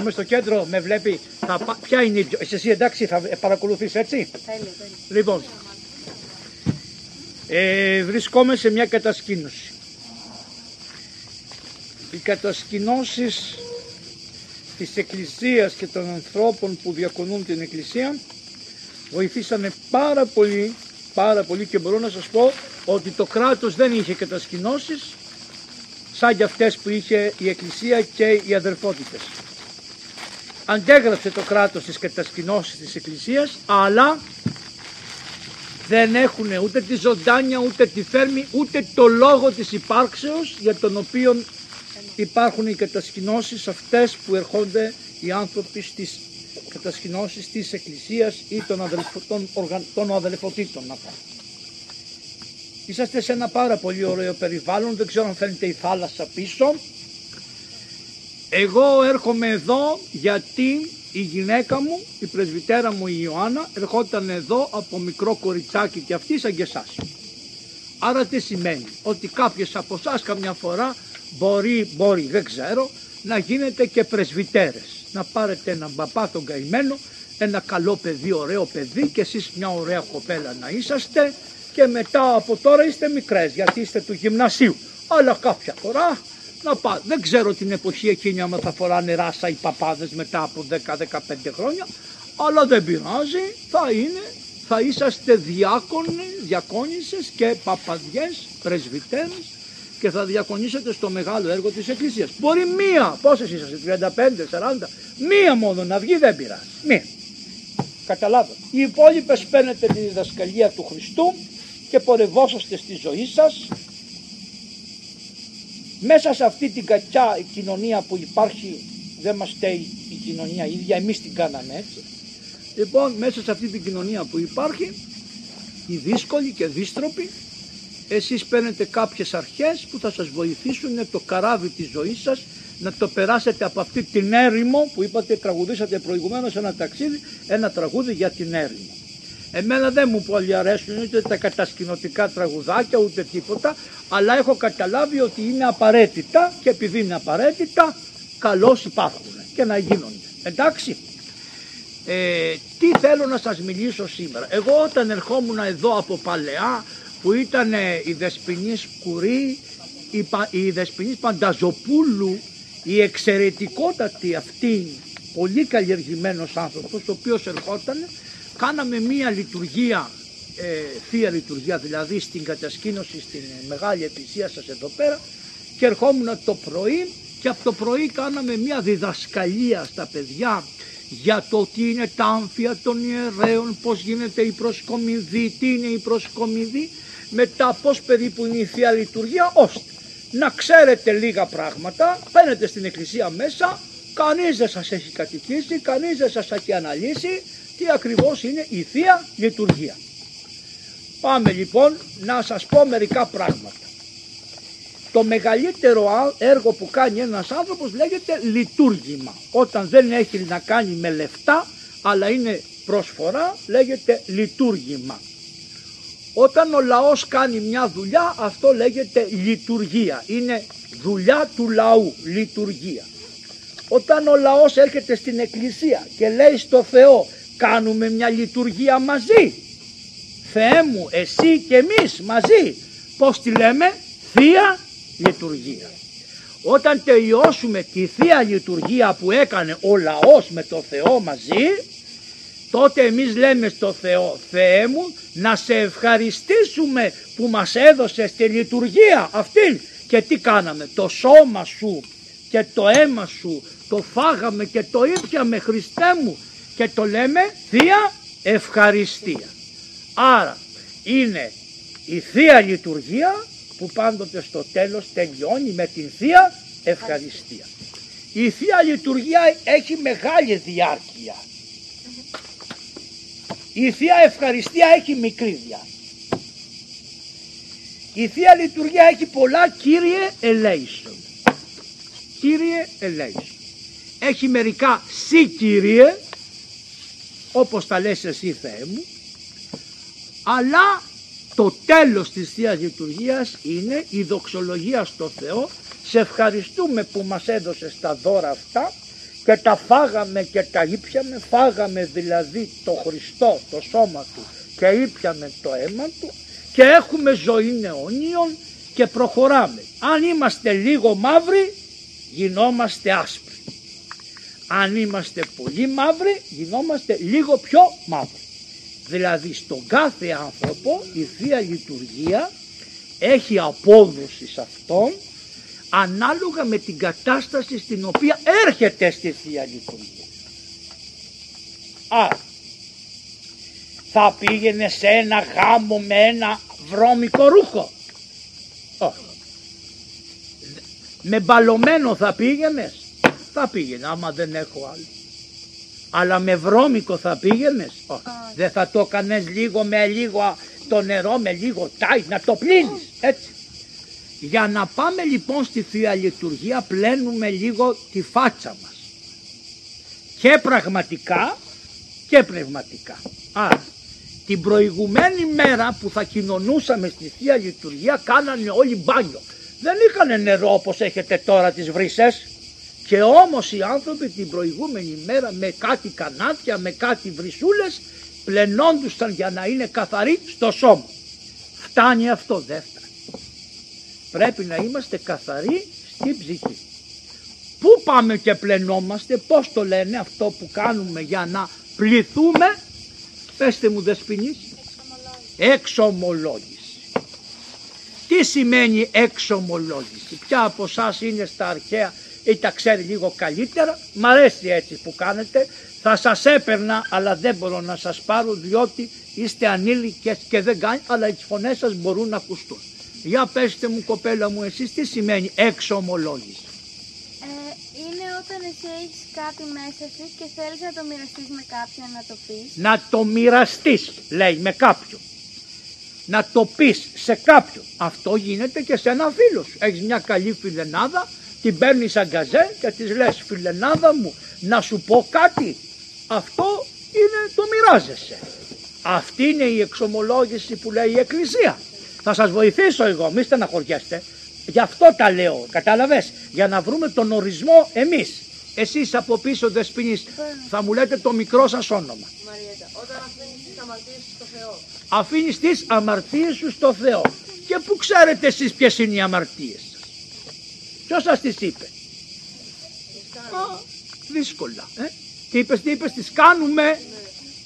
Είμαι στο κέντρο, με βλέπει. Θα, πα- ποια είναι η πιο... Εσύ εντάξει θα παρακολουθείς έτσι; Τέλεια, τέλεια. Λοιπόν, ε, βρισκόμαι σε μια κατασκήνωση. Οι κατασκηνώσεις της Εκκλησίας και των ανθρώπων που διακονούν την Εκκλησία βοηθήσανε πάρα πολύ, πάρα πολύ και μπορώ να σας πω ότι το κράτος δεν είχε κατασκηνώσεις σαν και αυτές που είχε η Εκκλησία και οι αδερφότητες. Αντέγραψε το κράτος τις κατασκηνώσεις της Εκκλησίας αλλά δεν έχουν ούτε τη ζωντάνια, ούτε τη φέρμη, ούτε το λόγο της υπάρξεως για τον οποίο υπάρχουν οι κατασκηνώσεις αυτές που ερχόνται οι άνθρωποι στις κατασκηνώσεις της Εκκλησίας ή των, αδελφο, των, οργαν, των αδελφοτήτων. να πω. Είσαστε σε ένα πάρα πολύ ωραίο περιβάλλον, δεν ξέρω αν φαίνεται η θάλασσα πίσω. Εγώ έρχομαι εδώ γιατί η γυναίκα μου, η πρεσβυτέρα μου η Ιωάννα, ερχόταν εδώ από μικρό κοριτσάκι και αυτή σαν και εσάς. Άρα τι σημαίνει, ότι κάποιες από εσάς καμιά φορά μπορεί, μπορεί, δεν ξέρω, να γίνετε και πρεσβυτέρες. Να πάρετε έναν παπά τον καημένο, ένα καλό παιδί, ωραίο παιδί και εσείς μια ωραία κοπέλα να είσαστε και μετά από τώρα είστε μικρές γιατί είστε του γυμνασίου. Αλλά κάποια φορά να πά, δεν ξέρω την εποχή εκείνη άμα θα φοράνε ράσα οι παπάδες μετά από 10-15 χρόνια αλλά δεν πειράζει, θα είναι, θα είσαστε διάκονοι, διακόνισσες και παπαδιές, πρεσβυτέρες και θα διακονήσετε στο μεγάλο έργο της Εκκλησίας. Μπορεί μία, πόσες είσαστε, 35, 40, μία μόνο να βγει δεν πειράζει, μία. Καταλάβατε. Οι υπόλοιπες παίρνετε τη διδασκαλία του Χριστού και πορευόσαστε στη ζωή σας μέσα σε αυτή την κακιά κοινωνία που υπάρχει δεν μας στέει η κοινωνία ίδια, εμείς την κάναμε έτσι. Λοιπόν, μέσα σε αυτή την κοινωνία που υπάρχει, οι δύσκολοι και δύστροποι, εσείς παίρνετε κάποιες αρχές που θα σας βοηθήσουν το καράβι της ζωής σας να το περάσετε από αυτή την έρημο που είπατε τραγουδήσατε προηγουμένως ένα ταξίδι, ένα τραγούδι για την έρημο. Εμένα δεν μου πολύ αρέσουν ούτε τα κατασκηνωτικά τραγουδάκια ούτε τίποτα, αλλά έχω καταλάβει ότι είναι απαραίτητα και επειδή είναι απαραίτητα, καλώς υπάρχουν και να γίνονται. Εντάξει. Ε, τι θέλω να σας μιλήσω σήμερα. Εγώ όταν ερχόμουν εδώ από παλαιά που ήταν η Δεσποινής Κουρή, η, Πα- η Δεσποινής Πανταζοπούλου, η εξαιρετικότατη αυτή, πολύ καλλιεργημένος άνθρωπος, ο οποίος ερχόταν, κάναμε μία λειτουργία, ε, θεία λειτουργία δηλαδή στην κατασκήνωση στην μεγάλη εκκλησία σας εδώ πέρα και ερχόμουν το πρωί και από το πρωί κάναμε μία διδασκαλία στα παιδιά για το τι είναι τα άμφια των ιερέων, πώς γίνεται η προσκομιδή, τι είναι η προσκομιδή, μετά πώς περίπου είναι η Θεία Λειτουργία, ώστε να ξέρετε λίγα πράγματα, μπαίνετε στην εκκλησία μέσα, κανείς δεν σας έχει κατοικήσει, κανείς δεν σας έχει αναλύσει τι ακριβώς είναι η Θεία Λειτουργία. Πάμε λοιπόν να σας πω μερικά πράγματα. Το μεγαλύτερο α- έργο που κάνει ένας άνθρωπος λέγεται λειτουργήμα. Όταν δεν έχει να κάνει με λεφτά αλλά είναι προσφορά λέγεται λειτουργήμα. Όταν ο λαός κάνει μια δουλειά αυτό λέγεται λειτουργία. Είναι δουλειά του λαού, λειτουργία. Όταν ο λαός έρχεται στην εκκλησία και λέει στο Θεό κάνουμε μια λειτουργία μαζί. Θεέ μου, εσύ και εμείς μαζί. Πώς τη λέμε, Θεία Λειτουργία. Όταν τελειώσουμε τη Θεία Λειτουργία που έκανε ο λαός με το Θεό μαζί, τότε εμείς λέμε στο Θεό, Θεέ μου, να σε ευχαριστήσουμε που μας έδωσες τη λειτουργία αυτή. Και τι κάναμε, το σώμα σου και το αίμα σου το φάγαμε και το ήπιαμε Χριστέ μου και το λέμε Θεία Ευχαριστία. Άρα είναι η Θεία Λειτουργία που πάντοτε στο τέλος τελειώνει με την Θεία Ευχαριστία. Η Θεία Λειτουργία έχει μεγάλη διάρκεια. Η Θεία Ευχαριστία έχει μικρή διάρκεια. Η Θεία Λειτουργία έχει πολλά Κύριε ελέησον. Κύριε ελέησον. Έχει μερικά σύ Κύριε, όπως τα λες εσύ Θεέ μου, αλλά το τέλος της Θείας Λειτουργίας είναι η δοξολογία στο Θεό. Σε ευχαριστούμε που μας έδωσες τα δώρα αυτά και τα φάγαμε και τα ήπιαμε, φάγαμε δηλαδή το Χριστό, το σώμα του και ήπιαμε το αίμα του και έχουμε ζωή αιωνίων και προχωράμε. Αν είμαστε λίγο μαύροι γινόμαστε άσπροι. Αν είμαστε πολύ μαύροι γινόμαστε λίγο πιο μαύροι. Δηλαδή στον κάθε άνθρωπο η Θεία Λειτουργία έχει απόδοση σε αυτόν ανάλογα με την κατάσταση στην οποία έρχεται στη Θεία Λειτουργία. Άρα θα πήγαινε σε ένα γάμο με ένα βρώμικο ρούχο. Με μπαλωμένο θα πήγαινες. Θα πήγαινε άμα δεν έχω άλλο. Αλλά με βρώμικο θα πήγαινες; Όχι. Δεν θα το έκανες λίγο με λίγο το νερό με λίγο τάι να το πλύνεις. Έτσι. Για να πάμε λοιπόν στη Θεία Λειτουργία πλένουμε λίγο τη φάτσα μας. Και πραγματικά και πνευματικά. Άρα την προηγουμένη μέρα που θα κοινωνούσαμε στη Θεία Λειτουργία κάνανε όλοι μπάνιο. Δεν είχαν νερό όπως έχετε τώρα τις βρύσες. Και όμως οι άνθρωποι την προηγούμενη μέρα με κάτι κανάτια, με κάτι βρυσούλες πλενόντουσαν για να είναι καθαροί στο σώμα. Φτάνει αυτό, δεν φτάνει. Πρέπει να είμαστε καθαροί στην ψυχή. Πού πάμε και πλενόμαστε, πώς το λένε αυτό που κάνουμε για να πληθούμε; Πέστε μου δεσποινής. Εξομολόγηση. Τι σημαίνει εξομολόγηση; Ποια από εσάς είναι στα αρχαία ή τα ξέρει λίγο καλύτερα. Μ' αρέσει έτσι που κάνετε. Θα σας έπαιρνα αλλά δεν μπορώ να σας πάρω διότι είστε ανήλικες και δεν κάνει αλλά οι φωνές σας μπορούν να ακουστούν. Για πέστε μου κοπέλα μου εσείς τι σημαίνει εξομολόγηση όταν εσύ έχεις κάτι μέσα σου και θέλεις να το μοιραστείς με κάποιον να το πεις. Να το μοιραστείς, λέει, με κάποιον. Να το πεις σε κάποιον. Αυτό γίνεται και σε ένα φίλο σου. Έχεις μια καλή φιλενάδα, την παίρνεις σαν γκαζέ και της λες: Φιλενάδα μου, να σου πω κάτι. Αυτό είναι το μοιράζεσαι. Αυτή είναι η εξομολόγηση που λέει η Εκκλησία. Θα σας βοηθήσω εγώ, μη στεναχωριέστε. Γι' αυτό τα λέω, κατάλαβες, για να βρούμε τον ορισμό εμείς. Εσείς από πίσω δεσποινής θα μου λέτε το μικρό σας όνομα. Μαριέτα, όταν αφήνεις τις αμαρτίες σου στο Θεό. Αφήνεις τις αμαρτίες σου στο Θεό. Και πού ξέρετε εσείς ποιες είναι οι αμαρτίες; σας. Ποιος σας τις είπε; Α, δύσκολα. Ε; Τι είπες, τι είπες, τις κάνουμε. Ναι.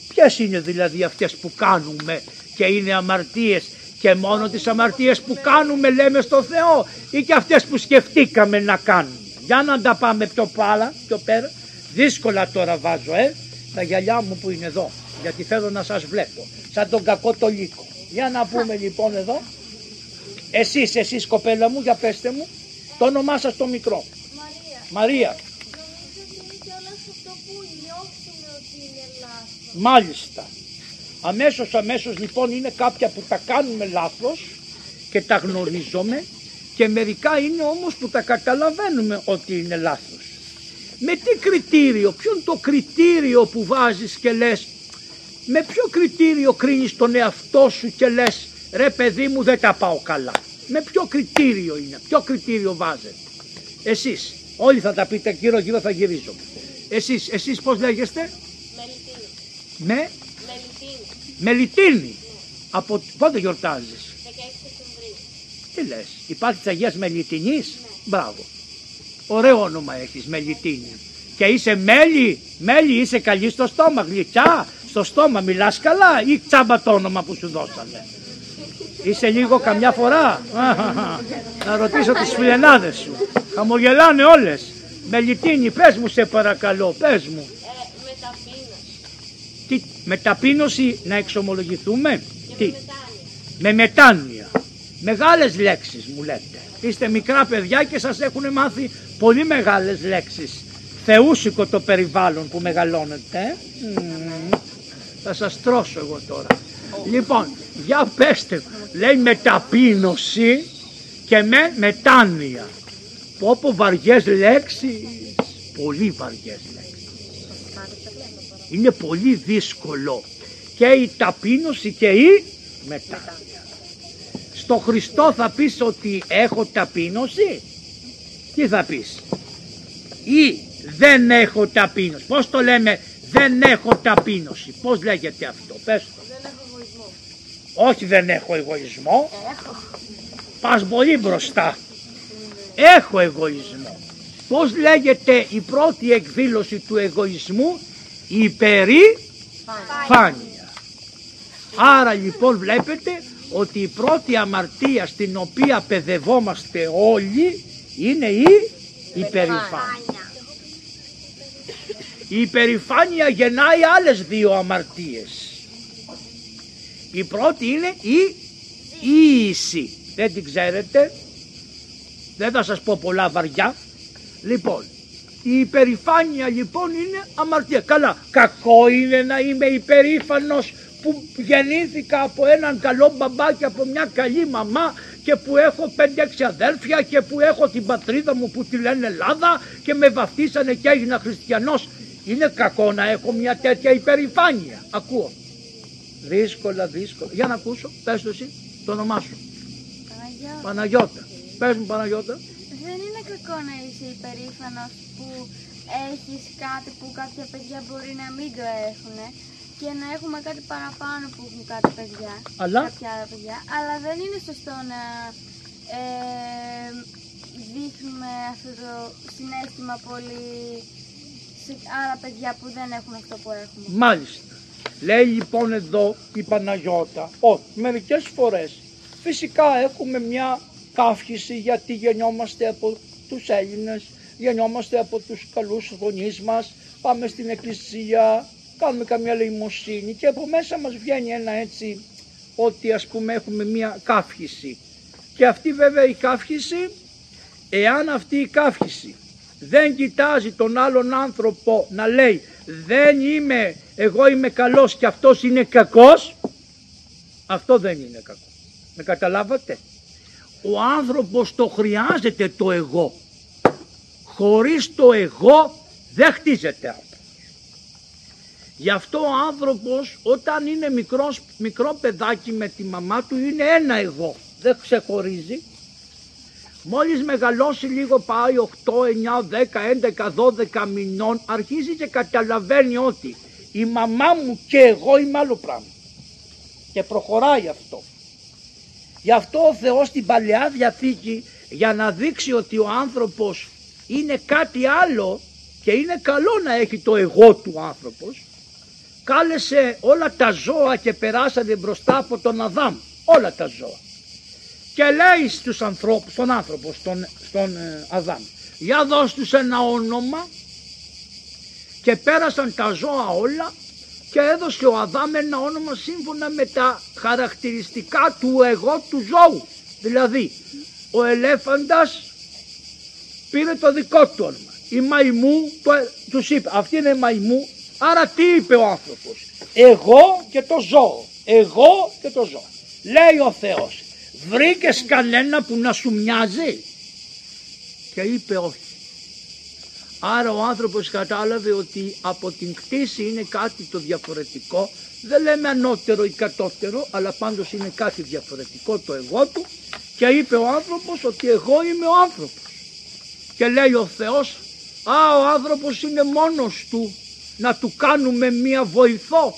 Ποιες είναι δηλαδή αυτές που κάνουμε και είναι αμαρτίες και μόνο τις αμαρτίες που κάνουμε λέμε στο Θεό ή και αυτές που σκεφτήκαμε να κάνουμε; Για να τα πάμε πιο πάλα, πιο πέρα. Δύσκολα τώρα βάζω, ε. Τα γυαλιά μου που είναι εδώ. Γιατί θέλω να σας βλέπω. Σαν τον κακό το λύκο. Για να πούμε λοιπόν εδώ. Εσείς, εσείς κοπέλα μου, για πέστε μου. Το όνομά σας το μικρό. Μαρία. Μαρία. Μάλιστα. Αμέσως αμέσως λοιπόν είναι κάποια που τα κάνουμε λάθος και τα γνωρίζουμε και μερικά είναι όμως που τα καταλαβαίνουμε ότι είναι λάθος. Με τι κριτήριο, ποιο είναι το κριτήριο που βάζεις και λες, με ποιο κριτήριο κρίνεις τον εαυτό σου και λες, ρε παιδί μου δεν τα πάω καλά. Με ποιο κριτήριο είναι, ποιο κριτήριο βάζετε. Εσείς, όλοι θα τα πείτε γύρω γύρω θα γυρίζω. Εσείς, εσείς πώς λέγεστε; Μελιτίνη. Με; Μελιτίνη. Μελιτίνη. Από πότε γιορτάζεις; Τι λες, υπάρχει της Αγίας Μελιτινής; Ναι. Μπράβο. Ωραίο όνομα έχεις Μελιτίνη. Και είσαι μέλι, μέλι είσαι καλή στο στόμα, γλυκιά, στο στόμα μιλάς καλά ή τσάμπα το όνομα που σου δώσανε. Είσαι λίγο καμιά φορά. Να ρωτήσω τις φιλενάδες σου. Χαμογελάνε όλες. Μελιτίνη, πες μου σε παρακαλώ, πες μου. Ε, με ταπείνωση. Τι, με ταπείνωση να εξομολογηθούμε; Και Τι, με μετάνοια. με μετάνοια. Μεγάλες λέξεις μου λέτε. Είστε μικρά παιδιά και σας έχουν μάθει πολύ μεγάλες λέξεις. Θεούσικο το περιβάλλον που μεγαλώνετε. ε; Μμμ. Θα σας τρώσω εγώ τώρα. Λοιπόν, για πέστε, μου. λέει με ταπείνωση και με μετάνοια. Πω πω βαριές λέξεις, πολύ βαριές λέξεις. Είναι πολύ δύσκολο και η ταπείνωση και η μετάνοια. Στο Χριστό θα πεις ότι έχω ταπείνωση; Τι θα πεις; Ή δεν έχω ταπείνωση. Πώς το λέμε δεν έχω ταπείνωση; Πώς λέγεται αυτό; Πες το. Δεν έχω εγωισμό. Όχι δεν έχω εγωισμό. Έχω. Πας πολύ μπροστά. Έχω εγωισμό. Πώς λέγεται η πρώτη εκδήλωση του εγωισμού; Η περηφάνεια. Άρα λοιπόν βλέπετε ότι η πρώτη αμαρτία στην οποία παιδευόμαστε όλοι είναι η υπερηφάνεια. Η υπερηφάνεια γεννάει άλλες δύο αμαρτίες. Η πρώτη είναι η ίηση. Δεν την ξέρετε. Δεν θα σας πω πολλά βαριά. Λοιπόν, η υπερηφάνεια λοιπόν είναι αμαρτία. Καλά, κακό είναι να είμαι υπερήφανος που γεννήθηκα από έναν καλό μπαμπά και από μια καλή μαμά και που έχω 5-6 αδέρφια και που έχω την πατρίδα μου που τη λένε Ελλάδα και με βαφτίσανε και έγινα χριστιανός. Είναι κακό να έχω μια τέτοια υπερηφάνεια. Ακούω. Δύσκολα, δύσκολα. Για να ακούσω, πες το εσύ, το όνομά σου. Παναγιώτη. Παναγιώτα. Πες μου Παναγιώτα. Δεν είναι κακό να είσαι υπερήφανος που έχεις κάτι που κάποια παιδιά μπορεί να μην το έχουν και να έχουμε κάτι παραπάνω που έχουν κάτι παιδιά, Αλλά; κάποια άλλα παιδιά. Αλλά δεν είναι σωστό να ε, δείχνουμε αυτό το συνέστημα πολύ σε άλλα παιδιά που δεν έχουν αυτό που έχουμε. Μάλιστα. Λέει λοιπόν εδώ η Παναγιώτα ότι μερικές φορές φυσικά έχουμε μια καύχηση γιατί γεννιόμαστε από τους Έλληνες, γεννιόμαστε από τους καλούς γονείς μας, πάμε στην εκκλησία, κάνουμε καμιά λαιμοσύνη και από μέσα μας βγαίνει ένα έτσι ότι ας πούμε έχουμε μια καύχηση. Και αυτή βέβαια η καύχηση, εάν αυτή η καύχηση δεν κοιτάζει τον άλλον άνθρωπο να λέει δεν είμαι, εγώ είμαι καλός και αυτός είναι κακός, αυτό δεν είναι κακό. Με καταλάβατε; Ο άνθρωπος το χρειάζεται το εγώ. Χωρίς το εγώ δεν χτίζεται άνθρωπος. Γι' αυτό ο άνθρωπος όταν είναι μικρός, μικρό παιδάκι με τη μαμά του είναι ένα εγώ. Δεν ξεχωρίζει. Μόλις μεγαλώσει λίγο πάει 8, 9, 10, 11, 12 μηνών αρχίζει και καταλαβαίνει ότι η μαμά μου και εγώ είμαι άλλο πράγμα. Και προχωράει αυτό. Γι' αυτό ο Θεός στην Παλαιά Διαθήκη για να δείξει ότι ο άνθρωπος είναι κάτι άλλο και είναι καλό να έχει το εγώ του άνθρωπος κάλεσε όλα τα ζώα και περάσανε μπροστά από τον Αδάμ όλα τα ζώα και λέει στους ανθρώπους, στον άνθρωπο, στον, στον ε, Αδάμ για δώσ' τους ένα όνομα και πέρασαν τα ζώα όλα και έδωσε ο Αδάμ ένα όνομα σύμφωνα με τα χαρακτηριστικά του εγώ του ζώου. Δηλαδή ο ελέφαντας πήρε το δικό του όνομα. Η μαϊμού το, τους είπε αυτή είναι μαϊμού άρα τι είπε ο άνθρωπος. Εγώ και το ζώο. Εγώ και το ζώο. Λέει ο Θεός βρήκες κανένα που να σου μοιάζει; Και είπε όχι. Άρα ο άνθρωπος κατάλαβε ότι από την κτήση είναι κάτι το διαφορετικό. Δεν λέμε ανώτερο ή κατώτερο, αλλά πάντως είναι κάτι διαφορετικό το εγώ του. Και είπε ο άνθρωπος ότι εγώ είμαι ο άνθρωπος. Και λέει ο Θεός, α ο άνθρωπος είναι μόνος του, να του κάνουμε μία βοηθό.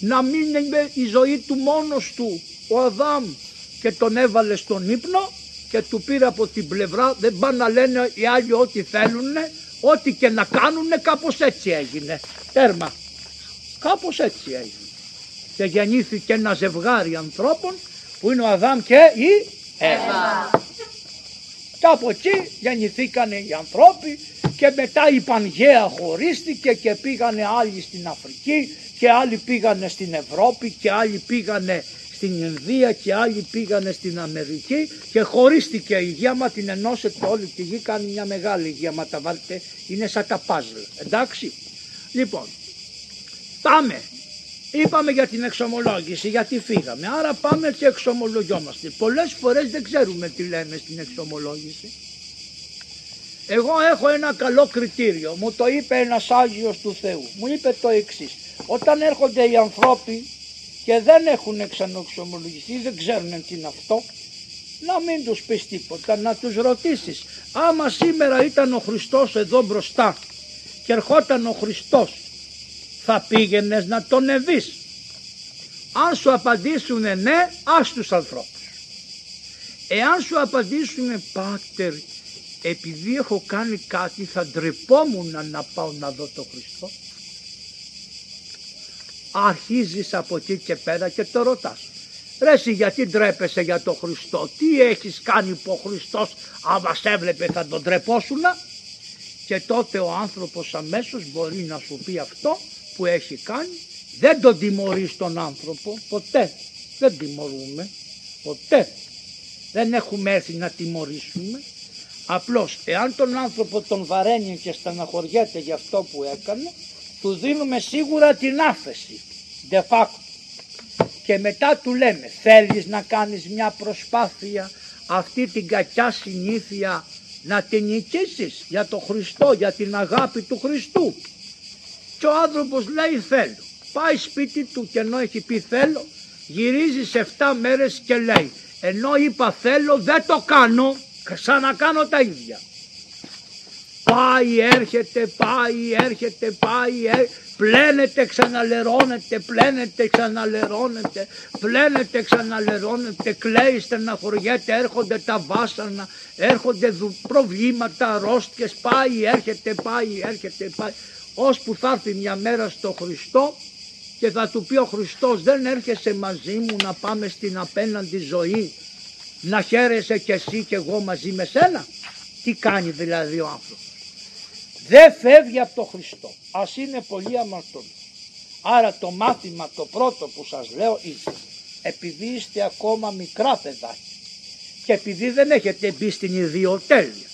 Να μην είναι η ζωή του μόνος του, ο Αδάμ. Και τον έβαλε στον ύπνο και του πήρε από την πλευρά, δεν πάνε να λένε οι άλλοι ό,τι θέλουν, ό,τι και να κάνουν κάπως έτσι έγινε. Τέρμα. Κάπως έτσι έγινε. Και γεννήθηκε ένα ζευγάρι ανθρώπων που είναι ο Αδάμ και η Εύα. Κάπου εκεί γεννηθήκανε οι ανθρώποι και μετά η Πανγαία χωρίστηκε και πήγανε άλλοι στην Αφρική και άλλοι πήγανε στην Ευρώπη και άλλοι πήγανε στην Ινδία και άλλοι πήγανε στην Αμερική και χωρίστηκε η γη άμα την ενώσετε όλη τη γη κάνει μια μεγάλη γη άμα τα βάλετε είναι σαν τα παζλ εντάξει. Λοιπόν πάμε. Είπαμε για την εξομολόγηση γιατί φύγαμε. Άρα πάμε και εξομολογιόμαστε. Πολλές φορές δεν ξέρουμε τι λέμε στην εξομολόγηση. Εγώ έχω ένα καλό κριτήριο. Μου το είπε ένας Άγιος του Θεού. Μου είπε το εξής. Όταν έρχονται οι ανθρώποι και δεν έχουν εξανοξομολογηθεί, δεν ξέρουν τι είναι αυτό, να μην τους πεις τίποτα, να τους ρωτήσεις. Άμα σήμερα ήταν ο Χριστός εδώ μπροστά και ερχόταν ο Χριστός θα πήγαινες να τον ευείς. Αν σου απαντήσουν ναι, ας τους ανθρώπους. Εάν σου απαντήσουν πάτερ, επειδή έχω κάνει κάτι θα ντρεπόμουν να πάω να δω τον Χριστό. Αρχίζεις από εκεί και πέρα και το ρωτάς. Ρε εσύ γιατί ντρέπεσαι για τον Χριστό, τι έχεις κάνει που ο Χριστός άμα σε έβλεπε θα τον ντρεπόσουνα; Και τότε ο άνθρωπος αμέσως μπορεί να σου πει αυτό που έχει κάνει. Δεν τον τιμωρείς τον άνθρωπο ποτέ. Δεν τιμωρούμε ποτέ. Δεν έχουμε έρθει να τιμωρήσουμε. Απλώς εάν τον άνθρωπο τον βαραίνει και στεναχωριέται για αυτό που έκανε του δίνουμε σίγουρα την άφεση de facto και μετά του λέμε θέλεις να κάνεις μια προσπάθεια αυτή την κακιά συνήθεια να την νικήσεις για τον Χριστό, για την αγάπη του Χριστού. Και ο άνθρωπος λέει θέλω. Πάει σπίτι του και ενώ έχει πει θέλω γυρίζει σε 7 μέρες και λέει ενώ είπα θέλω δεν το κάνω ξανακάνω τα ίδια. Πάει έρχεται, πάει έρχεται, πάει έρχεται πλένεται, ξαναλερώνεται, πλένεται, ξαναλερώνεται, πλένεται, ξαναλερώνεται, κλαίει, στεναχωριέται, έρχονται τα βάσανα, έρχονται προβλήματα, αρρώστιες, πάει, έρχεται, πάει, έρχεται, πάει, ώσπου θα έρθει μια μέρα στο Χριστό και θα του πει ο Χριστός δεν έρχεσαι μαζί μου να πάμε στην απέναντι ζωή, να χαίρεσαι κι εσύ και εγώ μαζί με σένα. Τι κάνει δηλαδή ο άνθρωπος δεν φεύγει από τον Χριστό. Ας είναι πολύ αμαρτωλό. Άρα το μάθημα το πρώτο που σας λέω είναι επειδή είστε ακόμα μικρά παιδάκια και επειδή δεν έχετε μπει στην ιδιοτέλεια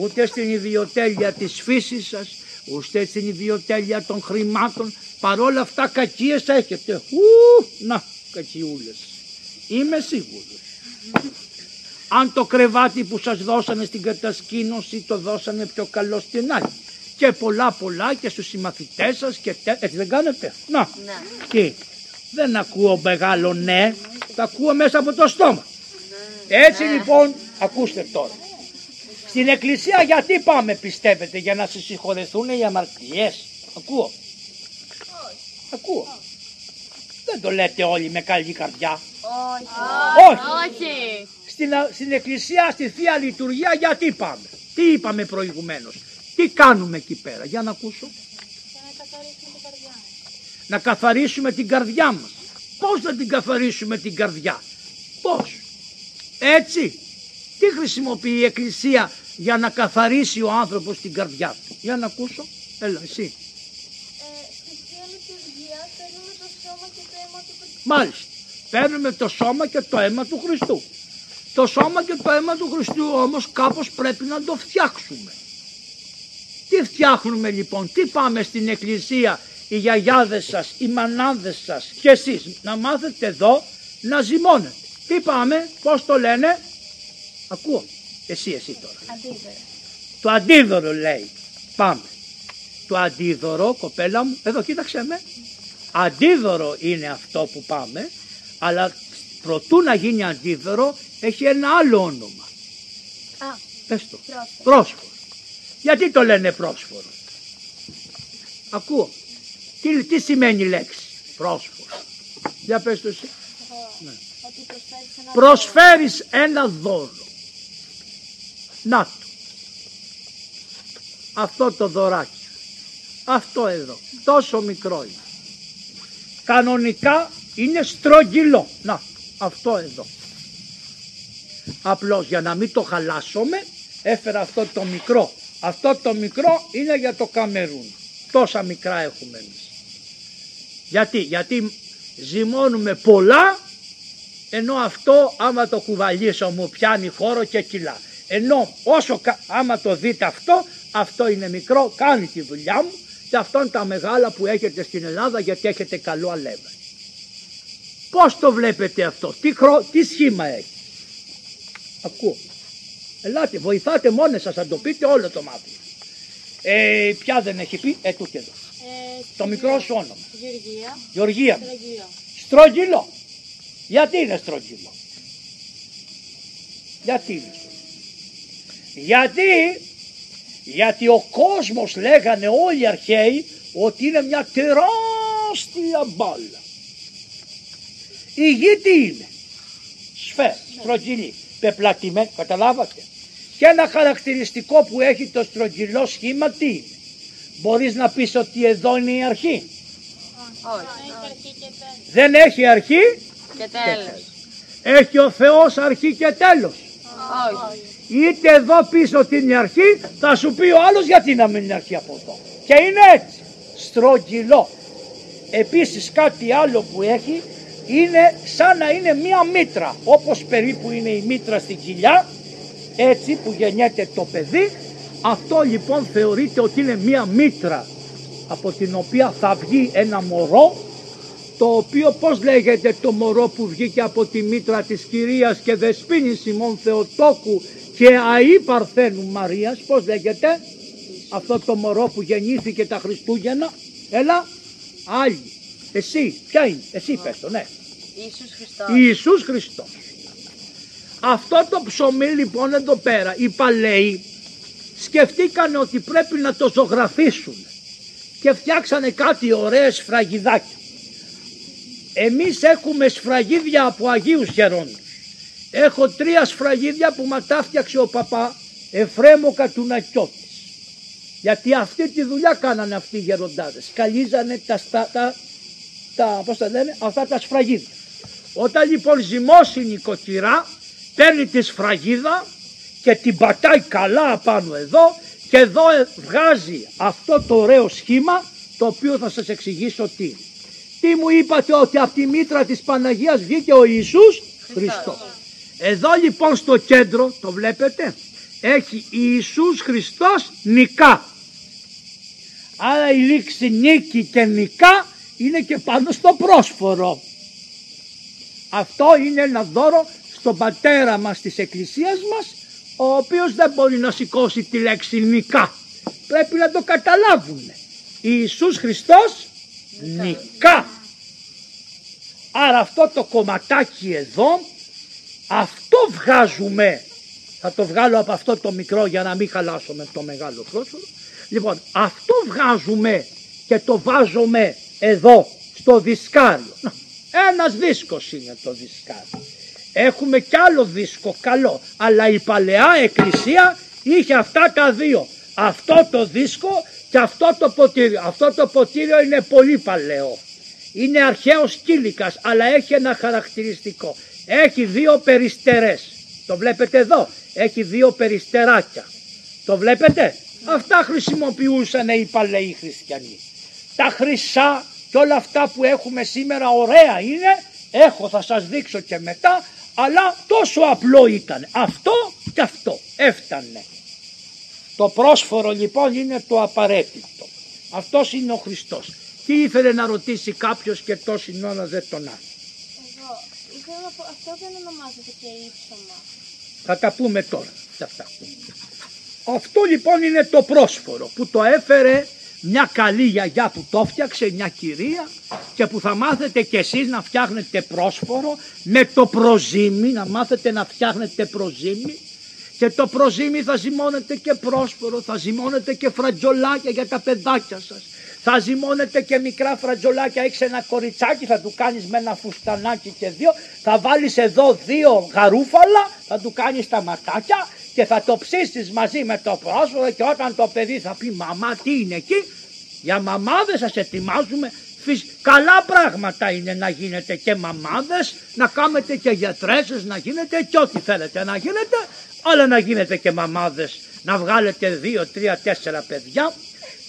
ούτε στην ιδιοτέλεια της φύσης σας ούτε στην ιδιοτέλεια των χρημάτων παρόλα αυτά κακίες έχετε. Ου, να κακιούλες. Είμαι σίγουρος. Αν το κρεβάτι που σας δώσανε στην κατασκήνωση το δώσανε πιο καλό στην άλλη και πολλά πολλά και στους συμμαθητές σας και τε... έτσι δεν κάνετε; Να, ναι. τι, δεν ακούω μεγάλο ναι, τα ακούω μέσα από το στόμα. Ναι. Έτσι ναι. λοιπόν, ακούστε τώρα. Στην εκκλησία γιατί πάμε πιστεύετε, για να σας συγχωρεθούν οι αμαρτιές. Ακούω. Ακούω. Δεν το λέτε όλοι με καλή καρδιά. Όχι. Όχι. Στην, στην εκκλησία, στη Θεία Λειτουργία γιατί πάμε; Τι είπαμε προηγουμένως; Τι κάνουμε εκεί πέρα, για να ακούσω. Να καθαρίσουμε την καρδιά μας. Πώς να την καθαρίσουμε την καρδιά; Πώς; Έτσι; Τι χρησιμοποιεί η Εκκλησία για να καθαρίσει ο άνθρωπος την καρδιά του; Για να ακούσω. Έλα εσύ. Μάλιστα. Παίρνουμε το σώμα και το αίμα του Χριστού. Το σώμα και το αίμα του Χριστού όμως κάπως πρέπει να το φτιάξουμε. Τι φτιάχνουμε λοιπόν, τι πάμε στην εκκλησία οι γιαγιάδες σας, οι μανάδες σας και εσείς να μάθετε εδώ να ζυμώνετε. Τι πάμε, πώς το λένε, ακούω, εσύ εσύ τώρα. Αντίδωρο. Το αντίδωρο λέει, πάμε. Το αντίδωρο, κοπέλα μου, εδώ κοίταξε με, αντίδωρο είναι αυτό που πάμε, αλλά προτού να γίνει αντίδωρο έχει ένα άλλο όνομα. Α, Πες το. Πρόσφορο. Γιατί το λένε πρόσφορο; Ακούω. Τι, τι σημαίνει η λέξη πρόσφορο; Για πες το εσύ. Ναι. Προσφέρεις ένα δώρο. Να το. Αυτό το δωράκι. Αυτό εδώ. Τόσο μικρό είναι. Κανονικά είναι στρογγυλό. Να, αυτό εδώ. Απλώς για να μην το χαλάσουμε έφερα αυτό το μικρό αυτό το μικρό είναι για το Καμερούν. Τόσα μικρά έχουμε εμείς. Γιατί, γιατί ζυμώνουμε πολλά ενώ αυτό άμα το κουβαλήσω μου πιάνει χώρο και κιλά. Ενώ όσο άμα το δείτε αυτό, αυτό είναι μικρό, κάνει τη δουλειά μου και αυτό είναι τα μεγάλα που έχετε στην Ελλάδα γιατί έχετε καλό αλεύα. Πώς το βλέπετε αυτό, τι, τι σχήμα έχει; Ακούω. Ελάτε, βοηθάτε μόνοι σας, να το πείτε όλο το μάθημα. Ε, ποια δεν έχει πει, ε, τούτη εδώ. Ε, το μικρό σου όνομα. Γεωργία. Γεωργία. Στρογγυλό. Γιατί είναι στρογγυλό; Γιατί είναι στρογγυλό; Γιατί Γιατί ο κόσμος λέγανε όλοι οι αρχαίοι ότι είναι μια τεράστια μπάλα. Η γη τι είναι; Σφαίρα, στρογγυλή, πεπλατημένη, καταλάβατε; Και ένα χαρακτηριστικό που έχει το στρογγυλό σχήμα τι; Είναι. Μπορείς να πεις ότι εδώ είναι η αρχή. Δεν έχει αρχή Και τέλος. έχει ο Θεός αρχή και τέλος. Όχι. Είτε εδώ πεις ότι είναι η αρχή, θα σου πει ο άλλος γιατί να μην είναι αρχή από εδώ. Και είναι έτσι, στρογγυλό. Επίσης κάτι άλλο που έχει είναι σαν να είναι μία μήτρα. Όπως περίπου είναι η μήτρα στην κοιλιά, έτσι που γεννιέται το παιδί, αυτό λοιπόν θεωρείται ότι είναι μία μήτρα από την οποία θα βγει ένα μωρό το οποίο πώς λέγεται το μωρό που βγήκε από τη μήτρα της κυρίας και δεσποίνης Σιμών Θεοτόκου και αή Παρθένου Μαρίας, πώς λέγεται αυτό το μωρό που γεννήθηκε τα Χριστούγεννα, έλα, άλλη, εσύ, ποια είναι, εσύ πες το, ναι. Ιησούς Χριστός. Ιησούς Χριστός. Αυτό το ψωμί λοιπόν εδώ πέρα, οι παλαιοί σκεφτήκανε ότι πρέπει να το ζωγραφίσουν και φτιάξανε κάτι ωραίες σφραγιδάκια. Εμείς έχουμε σφραγίδια από Αγίους Γερόντους. Έχω τρία σφραγίδια που μα τα φτιάξε ο παπά Εφρέμο Κατουνακιώτης. Γιατί αυτή τη δουλειά κάνανε αυτοί οι γεροντάδες. Καλίζανε τα, στα- τα, τα, πώς τα λένε, αυτά τα σφραγίδια. Όταν λοιπόν ζυμώσει η νοικοκυρά, παίρνει τη σφραγίδα και την πατάει καλά απάνω εδώ και εδώ ε, βγάζει αυτό το ωραίο σχήμα το οποίο θα σας εξηγήσω τι. είναι. Τι μου είπατε ότι από τη μήτρα της Παναγίας βγήκε ο Ιησούς; Χριστός. Εδώ λοιπόν στο κέντρο, το βλέπετε, έχει Ιησούς Χριστός νικά. Άρα η λήξη νίκη και νικά είναι και πάνω στο πρόσφορο. Αυτό είναι ένα δώρο στον πατέρα μας της εκκλησίας μας ο οποίος δεν μπορεί να σηκώσει τη λέξη νικά. Πρέπει να το καταλάβουν. Ιησούς Χριστός νικά. Άρα αυτό το κομματάκι εδώ αυτό βγάζουμε. Θα το βγάλω από αυτό το μικρό για να μην χαλάσω με το μεγάλο πρόσωπο. Λοιπόν αυτό βγάζουμε και το βάζουμε εδώ στο δισκάριο. Να, Ένας δίσκος είναι το δισκάριο. Έχουμε κι άλλο δίσκο καλό. Αλλά η παλαιά εκκλησία είχε αυτά τα δύο. Αυτό το δίσκο και αυτό το ποτήριο. Αυτό το ποτήριο είναι πολύ παλαιό. Είναι αρχαίος κήλικας αλλά έχει ένα χαρακτηριστικό. Έχει δύο περιστερές. Το βλέπετε εδώ. Έχει δύο περιστεράκια. Το βλέπετε; Αυτά χρησιμοποιούσαν οι παλαιοί χριστιανοί. Τα χρυσά και όλα αυτά που έχουμε σήμερα ωραία είναι. Έχω θα σας δείξω και μετά. Αλλά τόσο απλό ήταν. Αυτό και αυτό. Έφτανε. Το πρόσφορο λοιπόν είναι το απαραίτητο. Αυτός είναι ο Χριστός. Τι ήθελε να ρωτήσει κάποιος και τόση ώρα δεν τον άφησε. Εγώ ήθελα να πω, αυτό δεν ονομάζεται και ύψωμα. Θα τα πούμε τώρα. σε αυτά. Αυτό λοιπόν είναι το πρόσφορο που το έφερε μια καλή γιαγιά που το φτιάξε, μια κυρία και που θα μάθετε κι εσείς να φτιάχνετε πρόσφορο με το προζύμι, να μάθετε να φτιάχνετε προζύμι και το προζύμι θα ζυμώνετε και πρόσφορο, θα ζυμώνετε και φρατζολάκια για τα παιδάκια σας. Θα ζυμώνετε και μικρά φρατζολάκια, έχεις ένα κοριτσάκι, θα του κάνεις με ένα φουστανάκι και δύο, θα βάλεις εδώ δύο γαρούφαλα, θα του κάνεις τα ματάκια και θα το ψήσεις μαζί με το πρόσφορο και όταν το παιδί θα πει μαμά τι είναι εκεί, για μαμάδες σας ετοιμάζουμε. Φυσ- Καλά πράγματα είναι να γίνετε και μαμάδες, να κάνετε και γιατρέσες, να γίνετε και ό,τι θέλετε να γίνετε, αλλά να γίνετε και μαμάδες, να βγάλετε δύο, τρία, τέσσερα παιδιά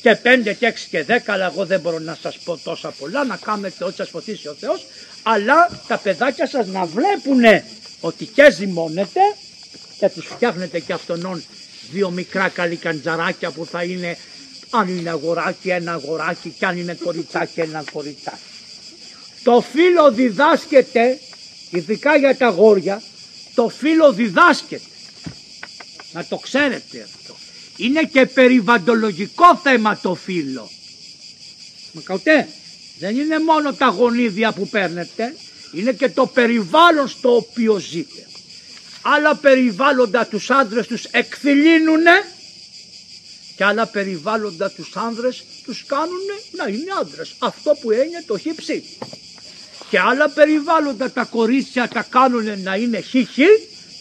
και πέντε και έξι και δέκα, αλλά εγώ δεν μπορώ να σας πω τόσα πολλά, να κάνετε ό,τι σας φωτίσει ο Θεός, αλλά τα παιδάκια σας να βλέπουν ότι και ζυμώνετε και τους φτιάχνετε και αυτόν δύο μικρά καλικαντζαράκια που θα είναι αν είναι αγοράκι ένα αγοράκι και αν είναι κοριτσάκι ένα κοριτσάκι. Το φύλλο διδάσκεται, ειδικά για τα γόρια, το φύλλο διδάσκεται. Να το ξέρετε αυτό. Είναι και περιβαντολογικό θέμα το φύλλο. Μα καουτέ, δεν είναι μόνο τα γονίδια που παίρνετε, είναι και το περιβάλλον στο οποίο ζείτε. Άλλα περιβάλλοντα τους άντρες τους εκθυλίνουνε και άλλα περιβάλλοντα τους άνδρες τους κάνουν να είναι άνδρες. Αυτό που είναι το χύψη. Και άλλα περιβάλλοντα τα κορίτσια τα κάνουν να είναι χιχι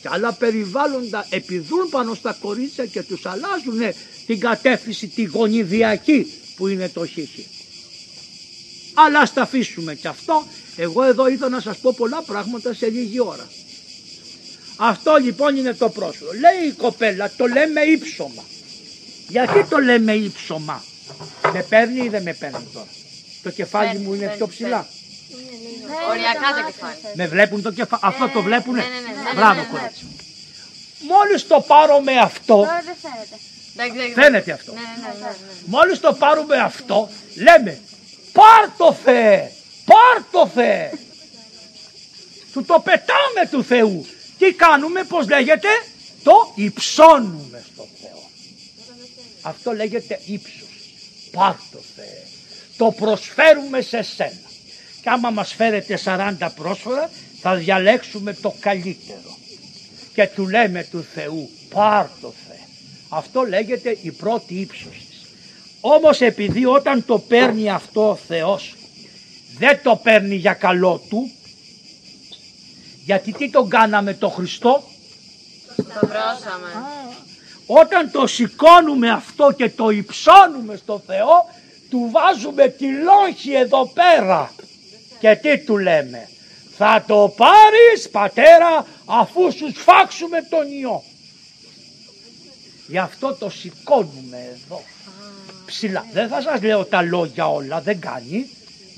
και άλλα περιβάλλοντα επιδούν πάνω στα κορίτσια και τους αλλάζουν την κατεύθυνση τη γονιδιακή που είναι το χιχι. Αλλά ας τα αφήσουμε και αυτό. Εγώ εδώ ήθελα να σας πω πολλά πράγματα σε λίγη ώρα. Αυτό λοιπόν είναι το πρόσωπο. Λέει η κοπέλα, το λέμε ύψωμα. Γιατί το λέμε ύψωμα; Με παίρνει ή δεν με παίρνει τώρα; Το κεφάλι μου είναι πιο ψηλά. Οριακά το κεφάλι. Με βλέπουν το κεφάλι. Αυτό το βλέπουνε; ναι, ναι, ναι, Μπράβο ναι, ναι, κορίτσι. μου. Μόλις το πάρω με αυτό, Τώρα δεν φαίνεται. Εντάξει, εντάξει. φαίνεται αυτό. Ναι, ναι, ναι, ναι, ναι. Μόλις το πάρουμε αυτό, λέμε πάρ το Θεέ, πάρ το Θεέ. Του το πετάμε του Θεού. Τι κάνουμε, πώς λέγεται, το υψώνουμε στο Θεό. Αυτό λέγεται ύψος. Πάρ το Θεέ. Το προσφέρουμε σε σένα. Και άμα μας φέρετε 40 πρόσφορα, θα διαλέξουμε το καλύτερο. Και του λέμε του Θεού, πάρ το Θεέ. Αυτό λέγεται η πρώτη ύψωση. Όμως επειδή όταν το παίρνει αυτό ο Θεός δεν το παίρνει για καλό του γιατί τι τον κάναμε το Χριστό; Το βρώσαμε. όταν το σηκώνουμε αυτό και το υψώνουμε στο Θεό του βάζουμε τη λόγχη εδώ πέρα και τι του λέμε; Θα το πάρεις πατέρα αφού σου σφάξουμε τον ιό γι' αυτό το σηκώνουμε εδώ ψηλά. Δεν θα σας λέω τα λόγια όλα, δεν κάνει,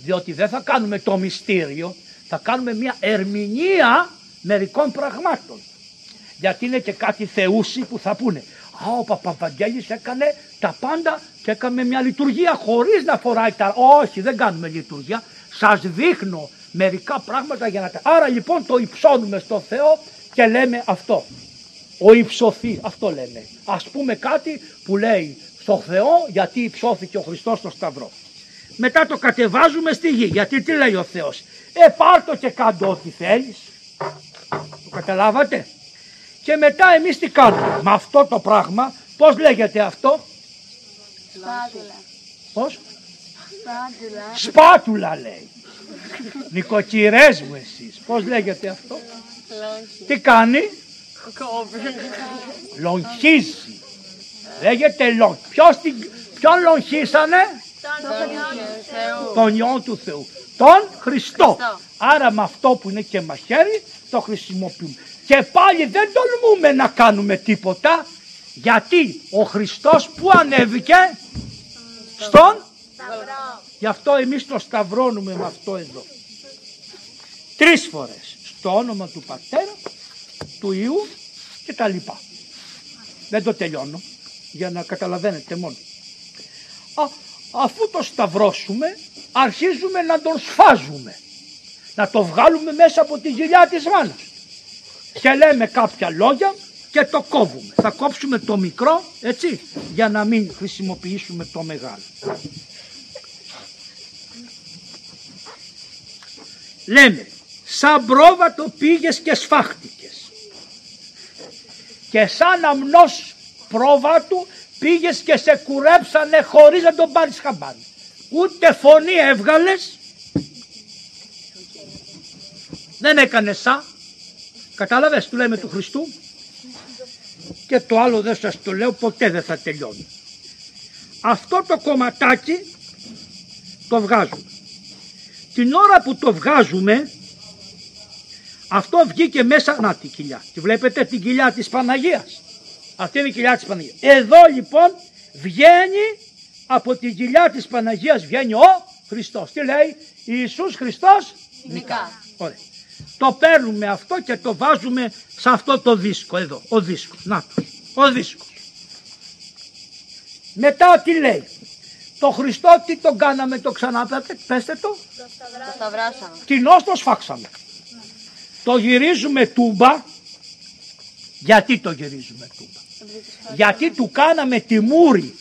διότι δεν θα κάνουμε το μυστήριο, θα κάνουμε μια ερμηνεία μερικών πραγμάτων. Γιατί είναι και κάτι θεούσι που θα πούνε «Α, ο Παπαβαγγέλης έκανε τα πάντα και έκανε μια λειτουργία χωρίς να φοράει τα...» Όχι, δεν κάνουμε λειτουργία, σας δείχνω μερικά πράγματα για να τα... Άρα λοιπόν το υψώνουμε στο Θεό και λέμε αυτό. Ο υψωθή, αυτό λέμε. Ας πούμε κάτι που λέει στο Θεό γιατί υψώθηκε ο Χριστός στο Σταυρό. Μετά το κατεβάζουμε στη γη. Γιατί τι λέει ο Θεός; Ε πάρ' το και κάντο ό,τι θέλεις. Το καταλάβατε; Και μετά εμείς τι κάνουμε; Με αυτό το πράγμα πώς λέγεται αυτό; Σπάτουλα. Πώς; Σπάτουλα. Σπάτουλα λέει. Νοικοκυρές μου εσείς. Πώς λέγεται αυτό; Τι κάνει; Λογχίζει. Λέγεται λογ. Ποιος την... Ποιον λογχίσανε; Τον Υιόν του Θεού. Τον Χριστό. Χριστό. Άρα με αυτό που είναι και μαχαίρι το χρησιμοποιούμε. Και πάλι δεν τολμούμε να κάνουμε τίποτα γιατί ο Χριστός που ανέβηκε στον Γι' αυτό εμείς το σταυρώνουμε με αυτό εδώ. Τρεις φορές. Στο όνομα του Πατέρα, του Ιού και τα λοιπά. Δεν το τελειώνω για να καταλαβαίνετε μόνο. Α, αφού το σταυρώσουμε αρχίζουμε να τον σφάζουμε. Να το βγάλουμε μέσα από τη γυλιά της μάνας. Και λέμε κάποια λόγια και το κόβουμε. Θα κόψουμε το μικρό έτσι για να μην χρησιμοποιήσουμε το μεγάλο. Λέμε σαν πρόβατο πήγες και σφάχτηκες. Και σαν αμνός πρόβατου πήγες και σε κουρέψανε χωρίς να τον πάρεις χαμπάρι. Ούτε φωνή έβγαλες. Δεν έκανε σαν. Κατάλαβες, του λέμε του Χριστού. Και το άλλο δεν σας το λέω, ποτέ δεν θα τελειώνει. Αυτό το κομματάκι το βγάζουμε. Την ώρα που το βγάζουμε, αυτό βγήκε μέσα, να τη κοιλιά. Τη βλέπετε την κοιλιά της Παναγίας. Αυτή είναι η κοιλιά της Παναγίας. Εδώ λοιπόν βγαίνει από την κοιλιά της Παναγίας βγαίνει ο Χριστός. Τι λέει; Ιησούς Χριστός; Νικά. Ωραία. Το παίρνουμε αυτό και το βάζουμε σε αυτό το δίσκο εδώ. Ο δίσκος. Να το. Ο δίσκος. Μετά τι λέει; Το Χριστό τι τον κάναμε το ξαναπέτε. Πέστε το. Το σταυράσαμε. Κοινώς το σφάξαμε. Το γυρίζουμε τούμπα. Γιατί το γυρίζουμε τούμπα; Γιατί του κάναμε τη μούρη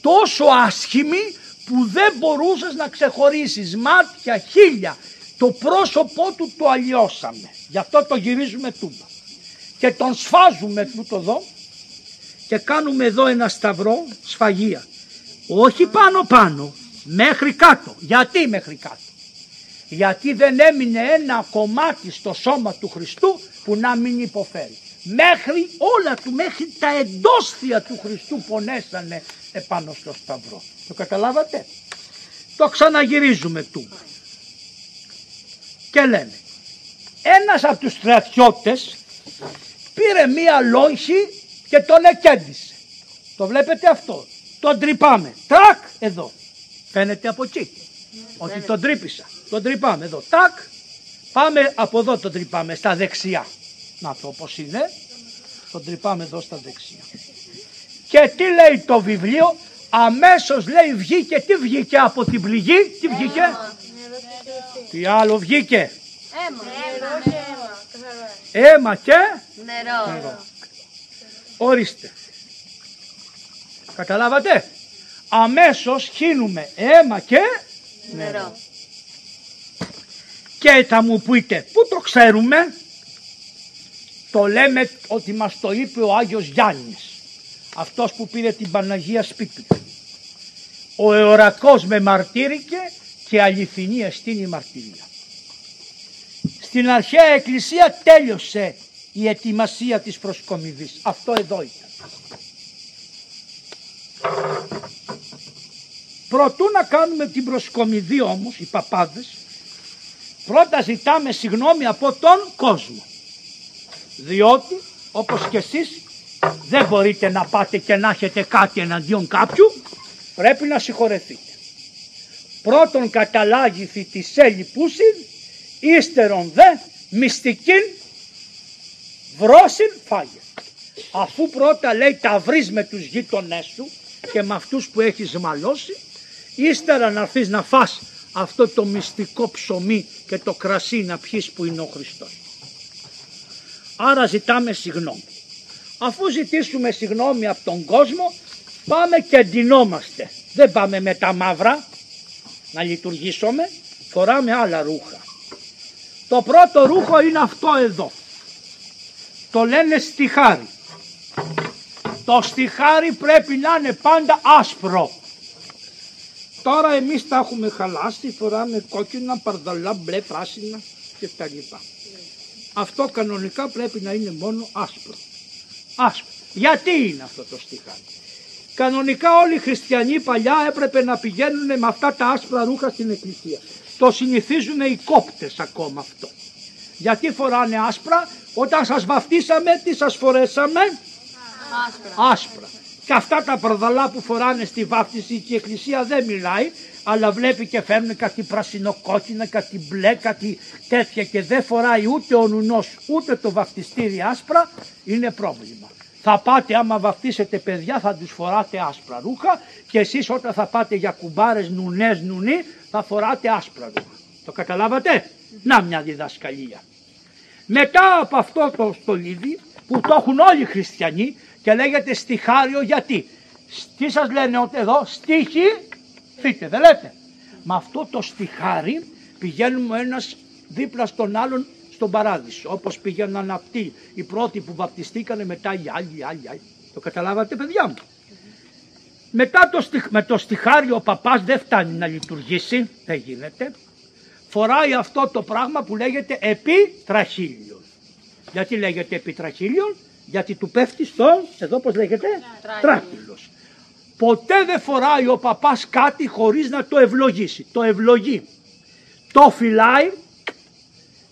τόσο άσχημη που δεν μπορούσες να ξεχωρίσεις μάτια χίλια. Το πρόσωπό του το αλλοιώσαμε. Γι' αυτό το γυρίζουμε τούμπα. Και τον σφάζουμε τούτο εδώ και κάνουμε εδώ ένα σταυρό σφαγεία. Όχι πάνω πάνω, μέχρι κάτω. Γιατί μέχρι κάτω; Γιατί δεν έμεινε ένα κομμάτι στο σώμα του Χριστού που να μην υποφέρει. Μέχρι όλα του, μέχρι τα εντόσθια του Χριστού πονέσανε επάνω στο σταυρό. Το καταλάβατε; Το ξαναγυρίζουμε του. Και λέμε, ένας από τους στρατιώτες πήρε μία λόγχη και τον εκέντησε. Το βλέπετε αυτό. Τον τρυπάμε. Τρακ εδώ. Φαίνεται από εκεί. Ότι τον τρύπησα. Τον τρυπάμε εδώ. Τάκ. Πάμε από εδώ τον τρυπάμε στα δεξιά. Να το όπως είναι. Τον τρυπάμε εδώ στα δεξιά. Και τι λέει το βιβλίο; Αμέσως λέει βγήκε. Τι βγήκε από την πληγή; Τι βγήκε; Τι άλλο βγήκε; Έμα. Αίμα και Νερό. ορίστε. Καταλάβατε; Αμέσως χύνουμε αίμα και Νερό. Και θα μου πείτε, πού το ξέρουμε; Το λέμε ότι μας το είπε ο Άγιος Γιάννης. Αυτός που πήρε την Παναγία σπίτι του. Ο εωρακός με μαρτύρηκε και αληθινή εστίν η μαρτυρία. Στην αρχαία εκκλησία τέλειωσε η ετοιμασία της προσκομιδής. Αυτό εδώ ήταν. Προτού να κάνουμε την προσκομιδή όμως, οι παπάδες, πρώτα ζητάμε συγγνώμη από τον κόσμο. Διότι, όπως και εσείς, δεν μπορείτε να πάτε και να έχετε κάτι εναντίον κάποιου, πρέπει να συγχωρεθείτε. Πρώτον καταλάγηθη της σέλη πούσιν, ύστερον δε μυστικήν βρόσιν φάγες. Αφού πρώτα λέει τα βρεις με τους γείτονές σου και με αυτούς που έχεις μαλώσει, ύστερα να έρθεις να φας αυτό το μυστικό ψωμί και το κρασί να πιείς που είναι ο Χριστός. Άρα ζητάμε συγγνώμη. Αφού ζητήσουμε συγγνώμη από τον κόσμο, πάμε και εντυνόμαστε. Δεν πάμε με τα μαύρα να λειτουργήσουμε, φοράμε άλλα ρούχα. Το πρώτο ρούχο είναι αυτό εδώ. Το λένε στιχάρι. Το στιχάρι πρέπει να είναι πάντα άσπρο. Τώρα εμείς τα έχουμε χαλάσει, φοράμε κόκκινα, παρδαλά, μπλε, πράσινα και τα λοιπά. Αυτό κανονικά πρέπει να είναι μόνο άσπρο. Άσπρο. Γιατί είναι αυτό το στιχάρι. Κανονικά όλοι οι χριστιανοί παλιά έπρεπε να πηγαίνουν με αυτά τα άσπρα ρούχα στην εκκλησία. Το συνηθίζουν οι κόπτες ακόμα αυτό. Γιατί φοράνε άσπρα, όταν σας βαφτίσαμε τι σας φορέσαμε, Άσπρα. άσπρα. Και αυτά τα προδαλά που φοράνε στη βάφτιση και η εκκλησία δεν μιλάει, αλλά βλέπει και φέρνουν κάτι πρασινοκόκκινα, κάτι μπλε, κάτι τέτοια και δεν φοράει ούτε ο νουνός ούτε το βαφτιστήρι άσπρα, είναι πρόβλημα. Θα πάτε άμα βαφτίσετε παιδιά θα τους φοράτε άσπρα ρούχα και εσείς όταν θα πάτε για κουμπάρες νουνές νουνί θα φοράτε άσπρα ρούχα. Το καταλάβατε; Να μια διδασκαλία. Μετά από αυτό το στολίδι που το έχουν όλοι οι χριστιανοί και λέγεται στιχάριο γιατί. Τι σας λένε ότι εδώ στίχη φύτε δεν λέτε. Με αυτό το στιχάρι πηγαίνουμε ο ένας δίπλα στον άλλον στον παράδεισο. Όπως πήγαιναν αυτοί οι πρώτοι που βαπτιστήκανε μετά οι άλλοι, οι άλλοι, οι άλλοι. Το καταλάβατε παιδιά μου; Μετά το, στιχ- με το στιχάριο ο παπάς δεν φτάνει να λειτουργήσει, δεν γίνεται. Φοράει αυτό το πράγμα που λέγεται επιτραχύλιο. Γιατί λέγεται επιτραχύλιο, γιατί του πέφτει στο, εδώ πώς λέγεται, τράχυλος. Ποτέ δεν φοράει ο παπάς κάτι χωρίς να το ευλογήσει. Το ευλογεί. Το φυλάει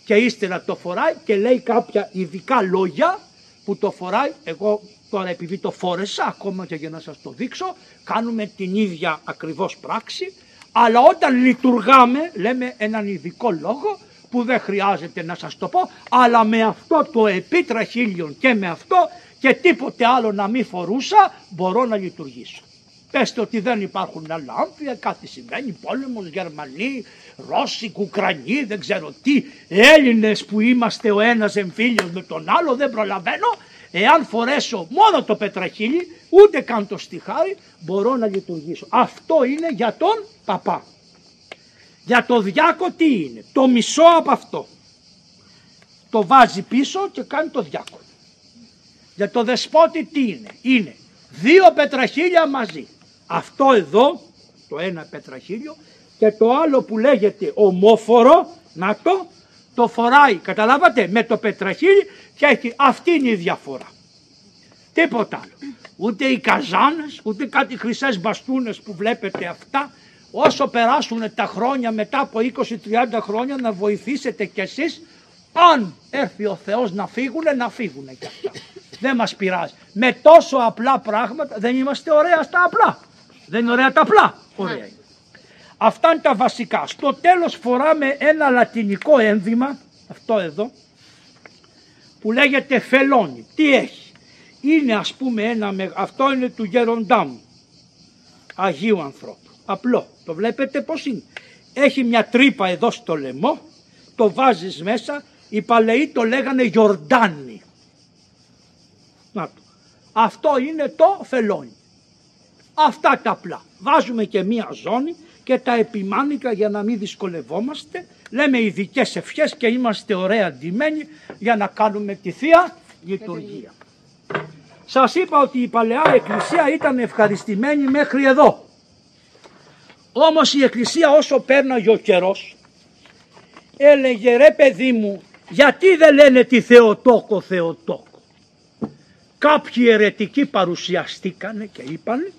και ύστερα το φοράει και λέει κάποια ειδικά λόγια που το φοράει. Εγώ τώρα επειδή το φόρεσα ακόμα και για να σας το δείξω κάνουμε την ίδια ακριβώς πράξη αλλά όταν λειτουργάμε λέμε έναν ειδικό λόγο που δεν χρειάζεται να σας το πω αλλά με αυτό το επίτραχύλιον και με αυτό και τίποτε άλλο να μην φορούσα μπορώ να λειτουργήσω. Πέστε ότι δεν υπάρχουν άλλα άμφια, κάτι συμβαίνει, πόλεμος, Γερμανοί, Ρώσοι, Ουκρανοί, δεν ξέρω τι, Έλληνες που είμαστε ο ένας εμφύλιος με τον άλλο, δεν προλαβαίνω. Εάν φορέσω μόνο το πετραχύλι, ούτε καν το στιχάρι, μπορώ να λειτουργήσω. Αυτό είναι για τον παπά. Για το διάκο τι είναι, το μισό από αυτό. Το βάζει πίσω και κάνει το διάκο. Για το δεσπότη τι είναι, είναι Δύο πετραχίλια μαζί. Αυτό εδώ, το ένα πετραχίλιο και το άλλο που λέγεται ομόφορο, να το, το φοράει, καταλάβατε, με το πετραχίλι και έχει, αυτή είναι η διαφορά. Τίποτα άλλο. Ούτε οι καζάνες, ούτε κάτι χρυσές μπαστούνες που βλέπετε αυτά, όσο περάσουν τα χρόνια μετά από 20-30 χρόνια να βοηθήσετε κι εσείς αν έρθει ο Θεός να φύγουν, να φύγουν κι αυτά. Δεν μας πειράζει. Με τόσο απλά πράγματα δεν είμαστε ωραία στα απλά. Δεν είναι ωραία τα απλά. Ωραία είναι. Αυτά είναι τα βασικά. Στο τέλος φοράμε ένα λατινικό ένδυμα, αυτό εδώ, που λέγεται φελόνι. Τι έχει. Είναι ας πούμε ένα, με- αυτό είναι του γεροντά μου, Αγίου ανθρώπου. Απλό. Το βλέπετε πώς είναι. Έχει μια τρύπα εδώ στο λαιμό, το βάζεις μέσα, οι παλαιοί το λέγανε γιορτάνι. Να το. Αυτό είναι το φελόνι. Αυτά τα απλά. Βάζουμε και μία ζώνη και τα επιμάνικα για να μην δυσκολευόμαστε. Λέμε ειδικές ευχές και είμαστε ωραία ντυμένοι για να κάνουμε τη Θεία Λειτουργία. Σας είπα ότι η Παλαιά Εκκλησία ήταν ευχαριστημένη μέχρι εδώ. Όμως η Εκκλησία όσο πέρναγε ο καιρός έλεγε ρε παιδί μου γιατί δεν λένε τη Θεοτόκο Θεοτόκο; Κάποιοι αιρετικοί παρουσιαστήκανε και είπαν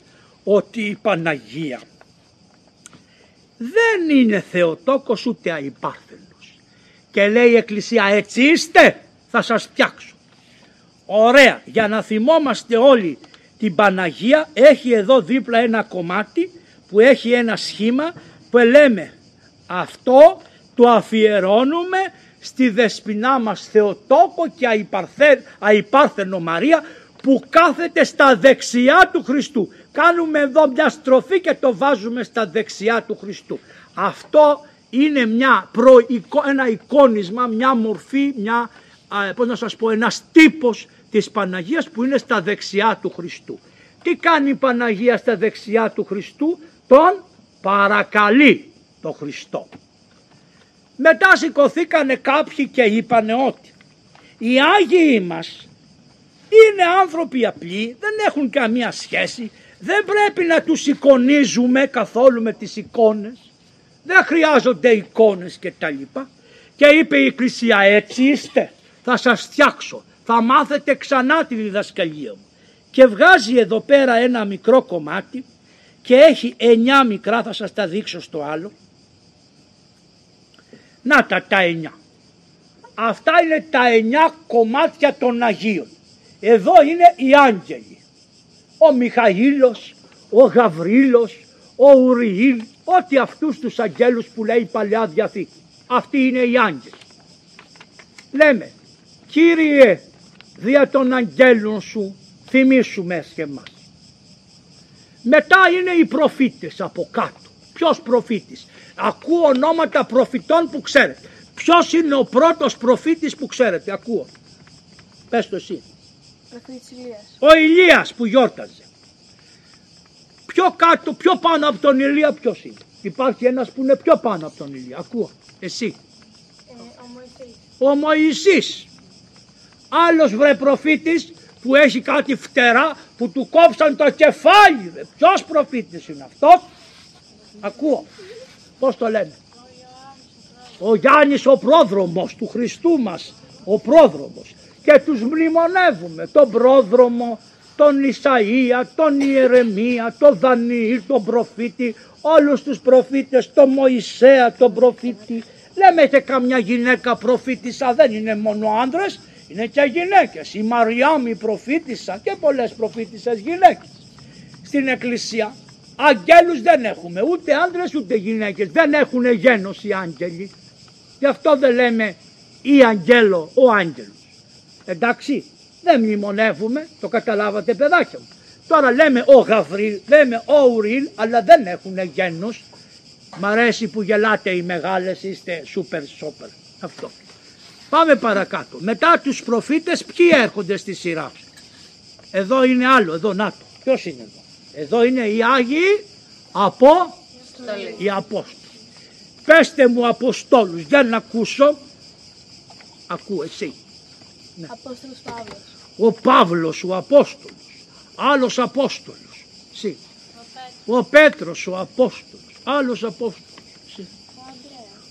ότι η Παναγία δεν είναι Θεοτόκος ούτε αϊπάρθενος. Και λέει η Εκκλησία έτσι είστε θα σας φτιάξω. Ωραία, για να θυμόμαστε όλοι την Παναγία έχει εδώ δίπλα ένα κομμάτι που έχει ένα σχήμα που λέμε αυτό το αφιερώνουμε στη δεσποινά μας Θεοτόκο και αϊπαρθε, αϊπάρθενο Μαρία που κάθεται στα δεξιά του Χριστού. Κάνουμε εδώ μια στροφή και το βάζουμε στα δεξιά του Χριστού. Αυτό είναι μια προεικο- ένα εικόνισμα, μια μορφή, μια, α, πώς να σας πω, ένας τύπος της Παναγίας που είναι στα δεξιά του Χριστού. Τι κάνει η Παναγία στα δεξιά του Χριστού, τον παρακαλεί το Χριστό. Μετά σηκωθήκανε κάποιοι και είπανε ότι οι Άγιοι μας είναι άνθρωποι απλοί, δεν έχουν καμία σχέση, δεν πρέπει να τους εικονίζουμε καθόλου με τις εικόνες, δεν χρειάζονται εικόνες και τα λοιπά. Και είπε η Εκκλησία έτσι είστε, θα σας φτιάξω, θα μάθετε ξανά τη διδασκαλία μου. Και βγάζει εδώ πέρα ένα μικρό κομμάτι και έχει εννιά μικρά, θα σας τα δείξω στο άλλο. Να τα τα εννιά. Αυτά είναι τα εννιά κομμάτια των Αγίων. Εδώ είναι οι άγγελοι. Ο Μιχαήλος, ο Γαβρίλος, ο Ουριήλ, ό,τι αυτούς τους αγγέλους που λέει η Παλαιά Διαθήκη. Αυτοί είναι οι άγγελοι. Λέμε, Κύριε, δια των αγγέλων σου θυμίσουμε και εμάς. Μετά είναι οι προφήτες από κάτω. Ποιος προφήτης; Ακούω ονόματα προφητών που ξέρετε. Ποιος είναι ο πρώτος προφήτης που ξέρετε; Ακούω. Πες το εσύ. Προφήτης Ηλίας. Ο Ηλίας που γιόρταζε. Πιο κάτω, πιο πάνω από τον Ηλία ποιος είναι; Υπάρχει ένας που είναι πιο πάνω από τον Ηλία. Ακούω. Εσύ. ο Μωυσής. Ο Μωυσής. Άλλος βρε προφήτης που έχει κάτι φτερά που του κόψαν το κεφάλι. Ρε. Ποιος προφήτης είναι αυτός; Ακούω. Πώς το λένε; Ο Γιάννης ο πρόδρομος του Χριστού μας. Ο πρόδρομος. Και τους μνημονεύουμε. Τον πρόδρομο, τον Ισαΐα, τον Ιερεμία, τον Δανιήλ, τον προφήτη. Όλους τους προφήτες, τον Μωυσέα, τον προφήτη. Λέμε και καμιά γυναίκα προφήτησα, δεν είναι μόνο άντρες, είναι και γυναίκες. Η Μαριάμ η προφήτησα και πολλές προφήτησες γυναίκες. Στην εκκλησία αγγέλους δεν έχουμε, ούτε άντρες ούτε γυναίκες. Δεν έχουν γένος οι άγγελοι. Γι' αυτό δεν λέμε ή αγγέλο, ο άγγελος. Εντάξει, δεν μνημονεύουμε, το καταλάβατε παιδάκια μου. Τώρα λέμε ο Γαβρίλ, λέμε ο Ουρίλ, αλλά δεν έχουν γένος. Μ' αρέσει που γελάτε οι μεγάλες, είστε σούπερ σόπερ. Αυτό. Πάμε παρακάτω. Μετά τους προφήτες ποιοι έρχονται στη σειρά; Εδώ είναι άλλο, εδώ να το. Ποιος είναι εδώ; Εδώ είναι οι Άγιοι από Στολή. οι Απόστολοι. Πέστε μου Αποστόλους, για να ακούσω. Ακούω εσύ. Απόστολος Παύλος. Ο Παύλος ο Απόστολος. άλλος Απόστολος. Συ. Ο Πέτρος ο Απόστολος, άλλος Απόστολος. Συ.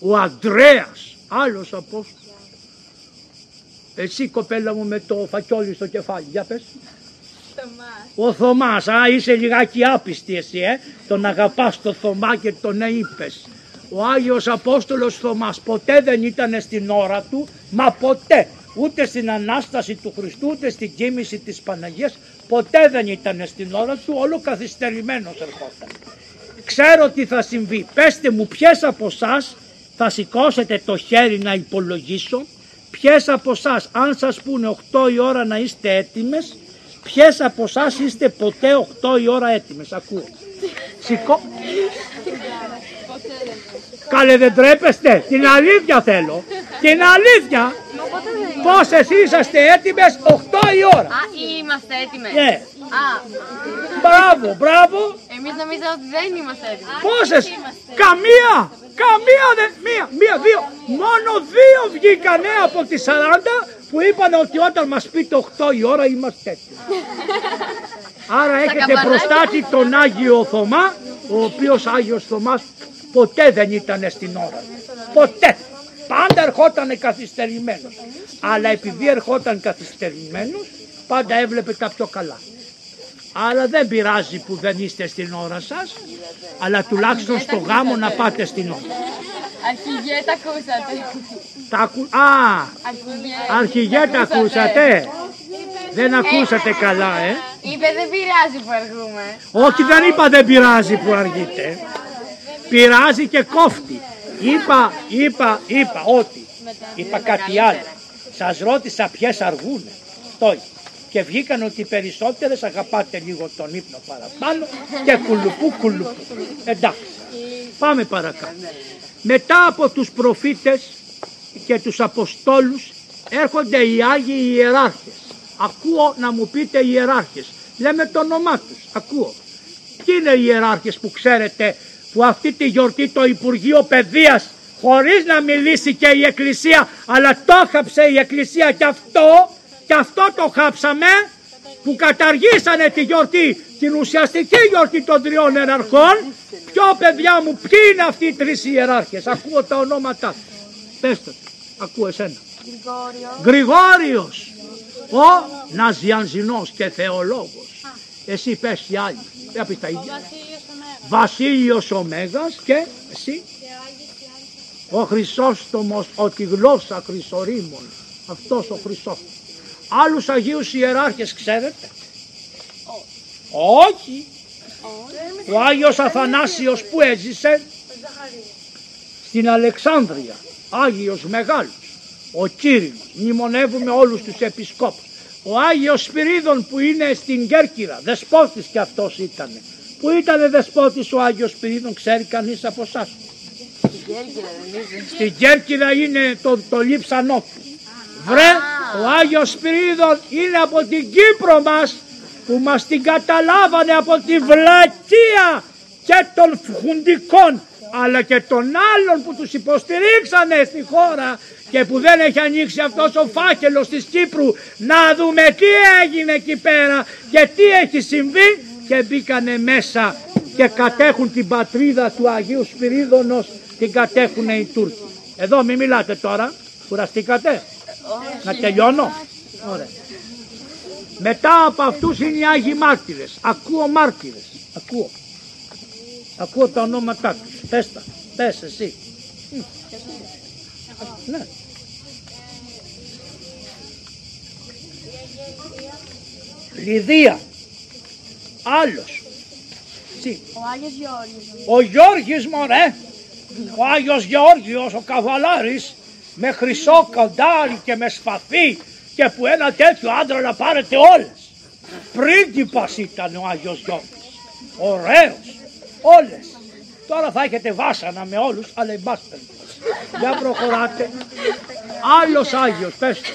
Ο Ανδρέας, άλλος Απόστολος. Εσύ κοπέλα μου με το φακιόλι στο κεφάλι, για πες. Ο Θωμάς, α είσαι λιγάκι άπιστη εσύ ε, τον αγαπάς το Θωμά και τον είπες. Ο Άγιος Απόστολος Θωμάς ποτέ δεν ήταν στην ώρα του, μα ποτέ. Ούτε στην Ανάσταση του Χριστού, ούτε στην κοίμηση της Παναγίας, ποτέ δεν ήταν στην ώρα του, όλο καθυστερημένος ερχόταν. Ξέρω τι θα συμβεί. Πέστε μου ποιες από εσάς θα σηκώσετε το χέρι να υπολογίσω, ποιες από εσάς αν σας πούνε 8 η ώρα να είστε έτοιμες, ποιες από εσάς είστε ποτέ 8 η ώρα έτοιμες. Ακούω. Σηκώ... Καλέ δεν τρέπεστε, την αλήθεια θέλω. Την αλήθεια. Πώς εσείς είσαστε έτοιμες 8 η ώρα; Α, είμαστε έτοιμες. Ναι. Α, Μπράβο, μπράβο. εμείς νομίζαμε ότι δεν είμαστε έτοιμες. Πόσες, καμία, καμία δεν, μία, μία, δύο. Μόνο δύο βγήκανε από τις 40 που είπαν ότι όταν μας πείτε 8 η ώρα είμαστε έτοιμοι. Άρα έχετε καμπανάκια. μπροστά του τον Άγιο Θωμά, ο οποίος Άγιος Θωμάς ποτέ δεν ήταν στην ώρα. Ποτέ. Πάντα ερχόταν καθυστερημένος. Αλλά επειδή ερχόταν καθυστερημένος, πάντα έβλεπε τα πιο καλά. Άρα δεν πειράζει που δεν είστε στην ώρα σας, αλλά τουλάχιστον στο γάμο να πάτε στην ώρα. Αρχηγέ, τα ακούσατε. Τα ακου... Α, Αρχηγέ, αρχηγέ τα ακούσατε. Δεν ακούσατε καλά, ε. Είπε δεν πειράζει που αργούμε. Όχι δεν είπα δεν πειράζει που αργείτε. Πειράζει και κόφτει. Είπα, είπα, είπα ότι. Είπα κάτι άλλο. Σας ρώτησα ποιες αργούνε. Το είπα. Και βγήκαν ότι οι περισσότερες αγαπάτε λίγο τον ύπνο παραπάνω και κουλουπού κουλουπού. Εντάξει. Πάμε παρακάτω. Μετά από τους προφήτες και τους Αποστόλους έρχονται οι Άγιοι Ιεράρχες. Ακούω να μου πείτε ιεράρχες. Λέμε το όνομά τους. Ακούω. Ποιοι είναι οι ιεράρχες που ξέρετε που αυτή τη γιορτή το Υπουργείο Παιδείας χωρίς να μιλήσει και η Εκκλησία αλλά το χάψε η Εκκλησία και αυτό και αυτό το χάψαμε που καταργήσανε τη γιορτή την ουσιαστική γιορτή των τριών ιεραρχών. Ποιο παιδιά μου ποιοι είναι αυτοί οι τρεις ιεράρχες; Ακούω τα ονόματά τους πέστε το. Ακούω εσένα. Γρηγόριος. Ο Ναζιανζινός και θεολόγος. Εσύ πες οι άλλοι. Δεν πεις τα ίδια Βασίλειος ο Μέγας και εσύ. Ο Χρυσόστομος, ο τη γλώσσα χρυσορήμων. Αυτός ο Χρυσόστομος άλλους Αγίους Ιεράρχες ξέρετε; Όχι. Ο Άγιος Αθανάσιος που έζησε στην Αλεξάνδρεια. Άγιος Μεγάλος. Ο Κύριος. Μνημονεύουμε όλους τους επισκόπους. Ο Άγιος Σπυρίδων που είναι στην Κέρκυρα. Δεσπότης και αυτός ήταν που ήταν δεσπότης ο Άγιος Σπυρίδων ξέρει κανείς από εσάς; Στην Κέρκυρα είναι. Το, το λείψανό. Του βρε ο Άγιος Σπυρίδων είναι από την Κύπρο μας που μας την καταλάβανε από τη βλακεία και των φουχουντικών αλλά και των άλλων που τους υποστηρίξανε στη χώρα και που δεν έχει ανοίξει αυτός ο φάκελος της Κύπρου. Να δούμε τι έγινε εκεί πέρα και τι έχει συμβεί και μπήκανε μέσα και κατέχουν την πατρίδα του Αγίου Σπυρίδωνος την κατέχουν οι Τούρκοι. Εδώ μην μιλάτε τώρα, κουραστήκατε; Να τελειώνω. Ωραία. Μετά από αυτούς είναι οι Άγιοι Μάρτυρες. Ακούω μάρτυρες. Ακούω. Ακούω τα ονόματά τους. Πες τα. Πες εσύ. Μ. Ναι. Λιδία. Άλλος. Εσύ. Ο Άγιος Γεώργιος. Ο Γιώργης μωρέ. Ο Άγιος Γεώργιος, ο καβαλάρης, με χρυσό κοντάρι και με σπαθί και που ένα τέτοιο άντρα να πάρετε όλες. Πρίγκιπας ήταν ο Άγιος Γιώργης. Ωραίος. Όλες. Τώρα θα έχετε βάσανα με όλους, αλλά εν πάση περιπτώσει. Για προχωράτε. Άλλος Άγιος, πες το.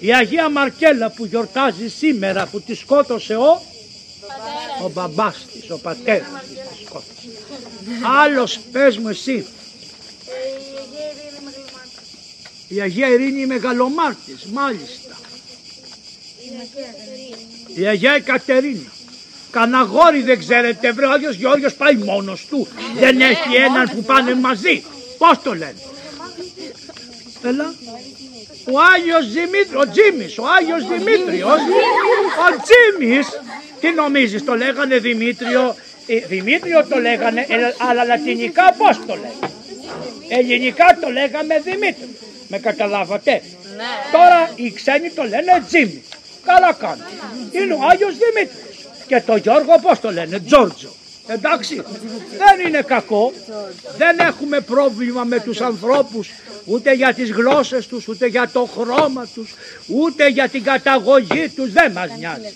Η Αγία Μαρκέλα που γιορτάζει σήμερα που τη σκότωσε ο ο μπαμπάς της, ο πατέρας της τη σκότωσε. Άλλος πες μου εσύ. Η Αγία Ειρήνη η Μεγαλομάρτης, μάλιστα. η Αγία Εκατερίνα. Καναγόρι δεν ξέρετε, βρε ο Άγιος Γεώργιος πάει μόνος του. Δεν έχει έναν που πάνε μαζί. Πώς το λένε; Έλα. Ο Άγιος Δημήτριος, ο Τζίμης, ο Άγιος Δημήτριος, ο Τζίμης. Τι νομίζεις, το λέγανε Δημήτριο, ε, Δημήτριο το λέγανε, ε, αλλά λατινικά πώς το λέγανε; Ελληνικά το λέγαμε Δημήτριο. Με καταλάβατε; Τώρα οι ξένοι το λένε Τζίμι. Καλά κάνουν. Είναι ο Άγιος Δημήτριος. Και το Γιώργο πώς το λένε, Τζόρτζο. Εντάξει, δεν είναι κακό. Δεν έχουμε πρόβλημα με τους ανθρώπους ούτε για τις γλώσσες τους, ούτε για το χρώμα τους, ούτε για την καταγωγή τους. Δεν μας νοιάζει.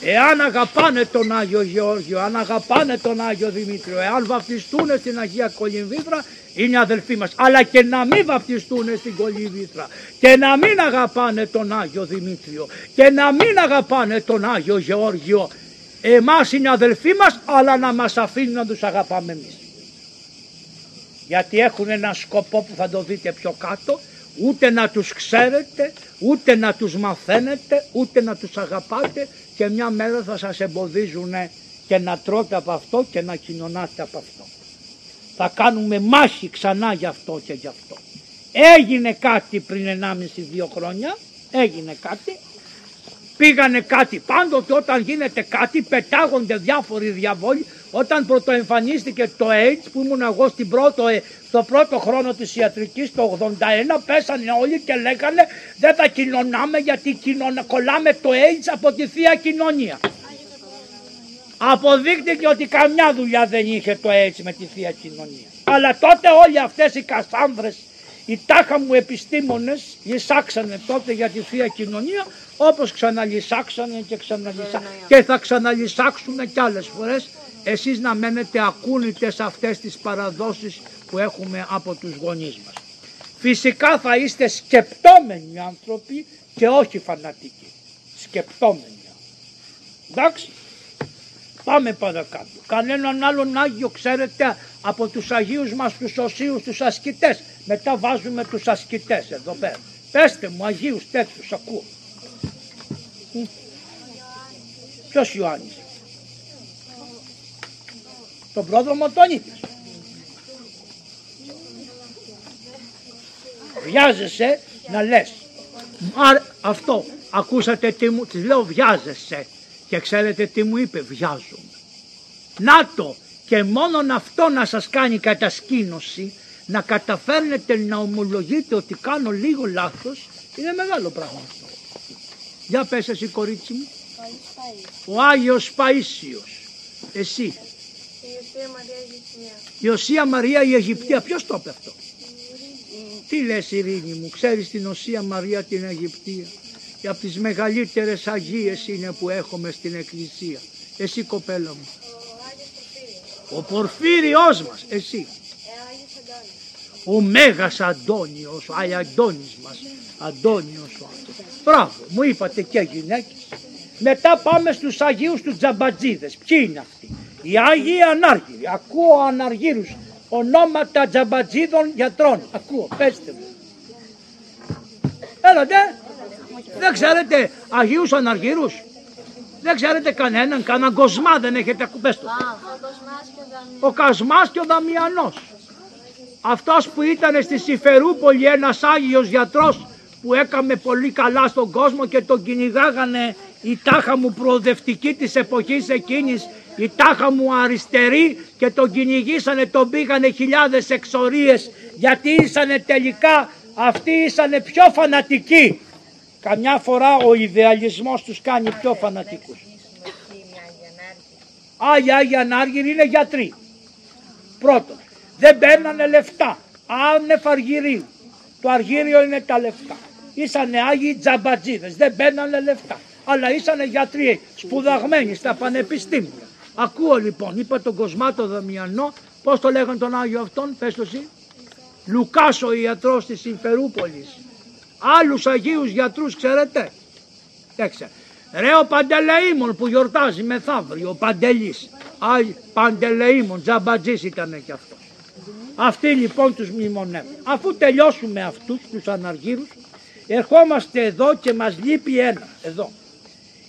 Εάν αγαπάνε τον Άγιο Γεώργιο, αν αγαπάνε τον Άγιο Δημήτριο, εάν βαπτιστούν στην Αγία Κολυμβήθρα, είναι αδελφοί μας. Αλλά και να μην βαπτιστούν στην Κολυμβήθρα και να μην αγαπάνε τον Άγιο Δημήτριο και να μην αγαπάνε τον Άγιο Γεώργιο, εμάς είναι αδελφοί μας, αλλά να μας αφήνουν να τους αγαπάμε εμείς. Γιατί έχουν ένα σκοπό που θα το δείτε πιο κάτω, ούτε να τους ξέρετε, ούτε να τους μαθαίνετε, ούτε να τους αγαπάτε και μια μέρα θα σας εμποδίζουν και να τρώτε από αυτό και να κοινωνάτε από αυτό. Θα κάνουμε μάχη ξανά γι' αυτό και γι' αυτό. Έγινε κάτι πριν 1,5-2 χρόνια, έγινε κάτι, πήγανε κάτι πάντοτε όταν γίνεται κάτι πετάγονται διάφοροι διαβόλοι όταν πρωτοεμφανίστηκε το AIDS που ήμουν εγώ στην πρώτο, ε, στο πρώτο χρόνο της ιατρικής το 81 πέσανε όλοι και λέγανε δεν θα κοινωνάμε γιατί κοινωνα, κολλάμε το AIDS από τη Θεία Κοινωνία. Αποδείχτηκε ότι καμιά δουλειά δεν είχε το AIDS με τη Θεία Κοινωνία. Αλλά τότε όλοι αυτές οι κασάνδρες, οι τάχα μου επιστήμονες λυσάξανε τότε για τη Θεία Κοινωνία όπως ξαναλυσάξανε και ξαναλυσάξανε και θα ξαναλυσάξουν κι άλλες φορές εσείς να μένετε ακούνητες σε αυτές τις παραδόσεις που έχουμε από τους γονείς μας. Φυσικά θα είστε σκεπτόμενοι άνθρωποι και όχι φανατικοί. Σκεπτόμενοι. Εντάξει. Πάμε παρακάτω. Κανέναν άλλον Άγιο ξέρετε από τους Αγίους μας τους Οσίους τους ασκητές. Μετά βάζουμε τους ασκητές εδώ πέρα. Πέστε μου Αγίους τέτοιους ακούω. Ποιος Ιωάννης; Τον πρόδρομο τον είπες. Βιάζεσαι να λες. Μα αυτό ακούσατε τι μου, της λέω βιάζεσαι και ξέρετε τι μου είπε βιάζομαι. Να το και μόνον αυτό να σας κάνει κατασκήνωση να καταφέρνετε να ομολογείτε ότι κάνω λίγο λάθος είναι μεγάλο πράγμα αυτό. Για πες εσύ κορίτσι μου. Ο Άγιος Παΐσιος. Εσύ. Η Ιωσία Μαρία Αιγυπτία. Η Οσία Μαρία η Αιγυπτία. Ποιος το είπε αυτό; Τι λες Ειρήνη μου. Ξέρεις την Οσία Μαρία την Αιγυπτία; Και από τις μεγαλύτερες Αγίες είναι που έχουμε στην Εκκλησία. Εσύ κοπέλα μου. Ο Πορφύριος μας. Εσύ. Ο Μέγας Αντώνιος, ο Άι Αντώνης μας. Αντώνιος ο Αντώνης. Μπράβο, μου είπατε και γυναίκες. Μετά πάμε στους Αγίους του Τζαμπατζίδες. Ποιοι είναι αυτοί; Οι Άγιοι Ανάργυροι. Ακούω αναργύρους. Ονόματα Τζαμπατζίδων γιατρών. Ακούω, πέστε μου. Έλατε. Δεν ξέρετε Αγίους Αναργύρους. Δεν ξέρετε κανέναν, κανέναν κοσμά δεν έχετε ακούσει. Πες το. Ο Κασμάς και ο Δαμιανός. Αυτός που ήταν στη Σιφερούπολη ένας Άγιος γιατρός που έκαμε πολύ καλά στον κόσμο και τον κυνηγάγανε η τάχα μου προοδευτική της εποχής εκείνης, η τάχα μου αριστερή και τον κυνηγήσανε, τον πήγανε χιλιάδες εξορίες γιατί ήσανε τελικά αυτοί ήσανε πιο φανατικοί. Καμιά φορά ο ιδεαλισμός τους κάνει πιο φανατικούς. Άγιοι Άγιοι Ανάργυροι είναι γιατροί. Πρώτον, δεν παίρνανε λεφτά. Άνευ αργυρίου. Το αργύριο είναι τα λεφτά. Ήσανε Άγιοι τζαμπατζίδες, δεν παίρνανε λεφτά. Αλλά ήσανε γιατροί, σπουδαγμένοι στα πανεπιστήμια. Ακούω λοιπόν, είπα τον Κοσμάτο Δαμιανό, πώς το λέγανε τον Άγιο αυτόν, πες το εσύ. Λουκάς ο ιατρός της Συμφερούπολης. Άλλους Αγίους γιατρούς ξέρετε; Δεν ξέρω. Ρε ο Παντελεήμων που γιορτάζει μεθαύριο, ο Παντελής. Άλλ, Παντελεήμων, τζαμπατζής ήταν και αυτός. Αυτοί λοιπόν τους μνημονεύουν. Αφού τελειώσουμε αυτούς τους αναργύρους, ερχόμαστε εδώ και μας λείπει ένα, εδώ.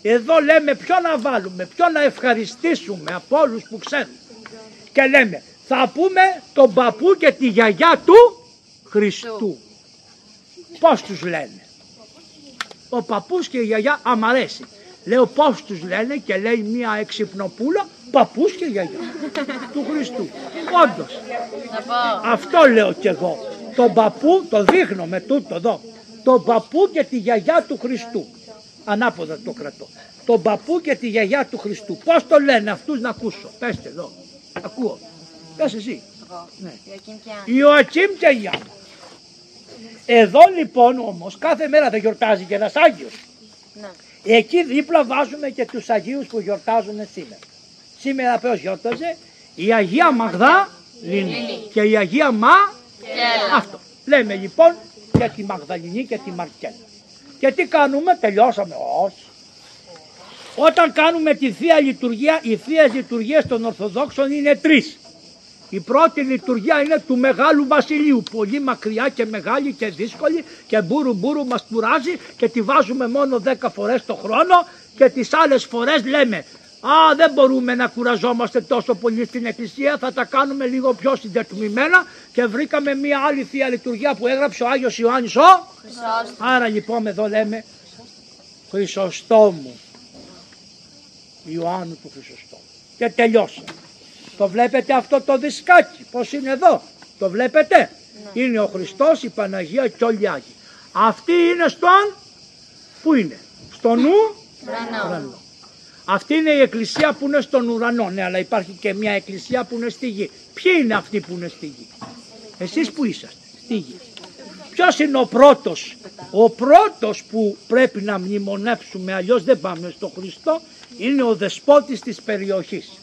Εδώ λέμε ποιο να βάλουμε, ποιο να ευχαριστήσουμε από όλους που ξέρουν. Και λέμε θα πούμε τον παππού και τη γιαγιά του Χριστού. Πώς τους λένε. Ο παππούς και η γιαγιά αμ' αρέσει. Λέω πώς τους λένε και λέει μία εξυπνοπούλα παππούς και γιαγιά του Χριστού. Όντως. Να πω. Αυτό λέω κι εγώ. Τον παππού, το δείχνω με τούτο εδώ. Τον παππού και τη γιαγιά του Χριστού. Ανάποδα το κρατώ. Τον παππού και τη γιαγιά του Χριστού. Πώς το λένε αυτούς να ακούσω. Πέστε εδώ. Ακούω. Πες εσύ. Εγώ. Ναι. Ιωακήμ και Άννα. Ιωακήμ και Γιάννη. Εδώ λοιπόν όμως κάθε μέρα θα γιορτάζει και ένας Άγιος. Ναι. Εκεί δίπλα βάζουμε και τους Αγίους που γιορτάζουν σήμερα. Σήμερα ποιος γιόρταζε. Η Αγία Μαγδά Λίνη. Και η Αγία Μα Έλα. αυτό. Λέμε λοιπόν για τη Μαγδαληνή και τη Μαρκέλα. Και τι κάνουμε, τελειώσαμε. Όχι. Όταν κάνουμε τη Θεία Λειτουργία, οι Θείες Λειτουργίες των Ορθοδόξων είναι τρεις. Η πρώτη λειτουργία είναι του Μεγάλου Βασιλείου, πολύ μακριά και μεγάλη και δύσκολη και μπούρου μπούρου μας κουράζει και τη βάζουμε μόνο 10 φορές το χρόνο και τις άλλες φορές λέμε Α, δεν μπορούμε να κουραζόμαστε τόσο πολύ στην εκκλησία, θα τα κάνουμε λίγο πιο συντετμημένα και βρήκαμε μία άλλη Θεία Λειτουργία που έγραψε ο Άγιος Ιωάννης ο. Χριστός. Άρα λοιπόν εδώ λέμε Χρυσοστόμου. Ιωάννου του Χρυσοστόμου. Και τελειώσαμε. Το βλέπετε αυτό το δισκάκι, πώς είναι εδώ. Το βλέπετε. Είναι ο Χριστός, η Παναγία και όλοι οι Άγιοι. Αυτή είναι στον, πού είναι, στο νου, Ουρανό. ουρανό. Αυτή είναι η εκκλησία που είναι στον ουρανό, ναι, αλλά υπάρχει και μια εκκλησία που είναι στη γη. Ποιοι είναι αυτοί που είναι στη γη; Εσείς που είσαστε, στη γη. Ποιος είναι ο πρώτος, ο πρώτος που πρέπει να μνημονεύσουμε, αλλιώς δεν πάμε στο Χριστό, είναι ο δεσπότης της περιοχής.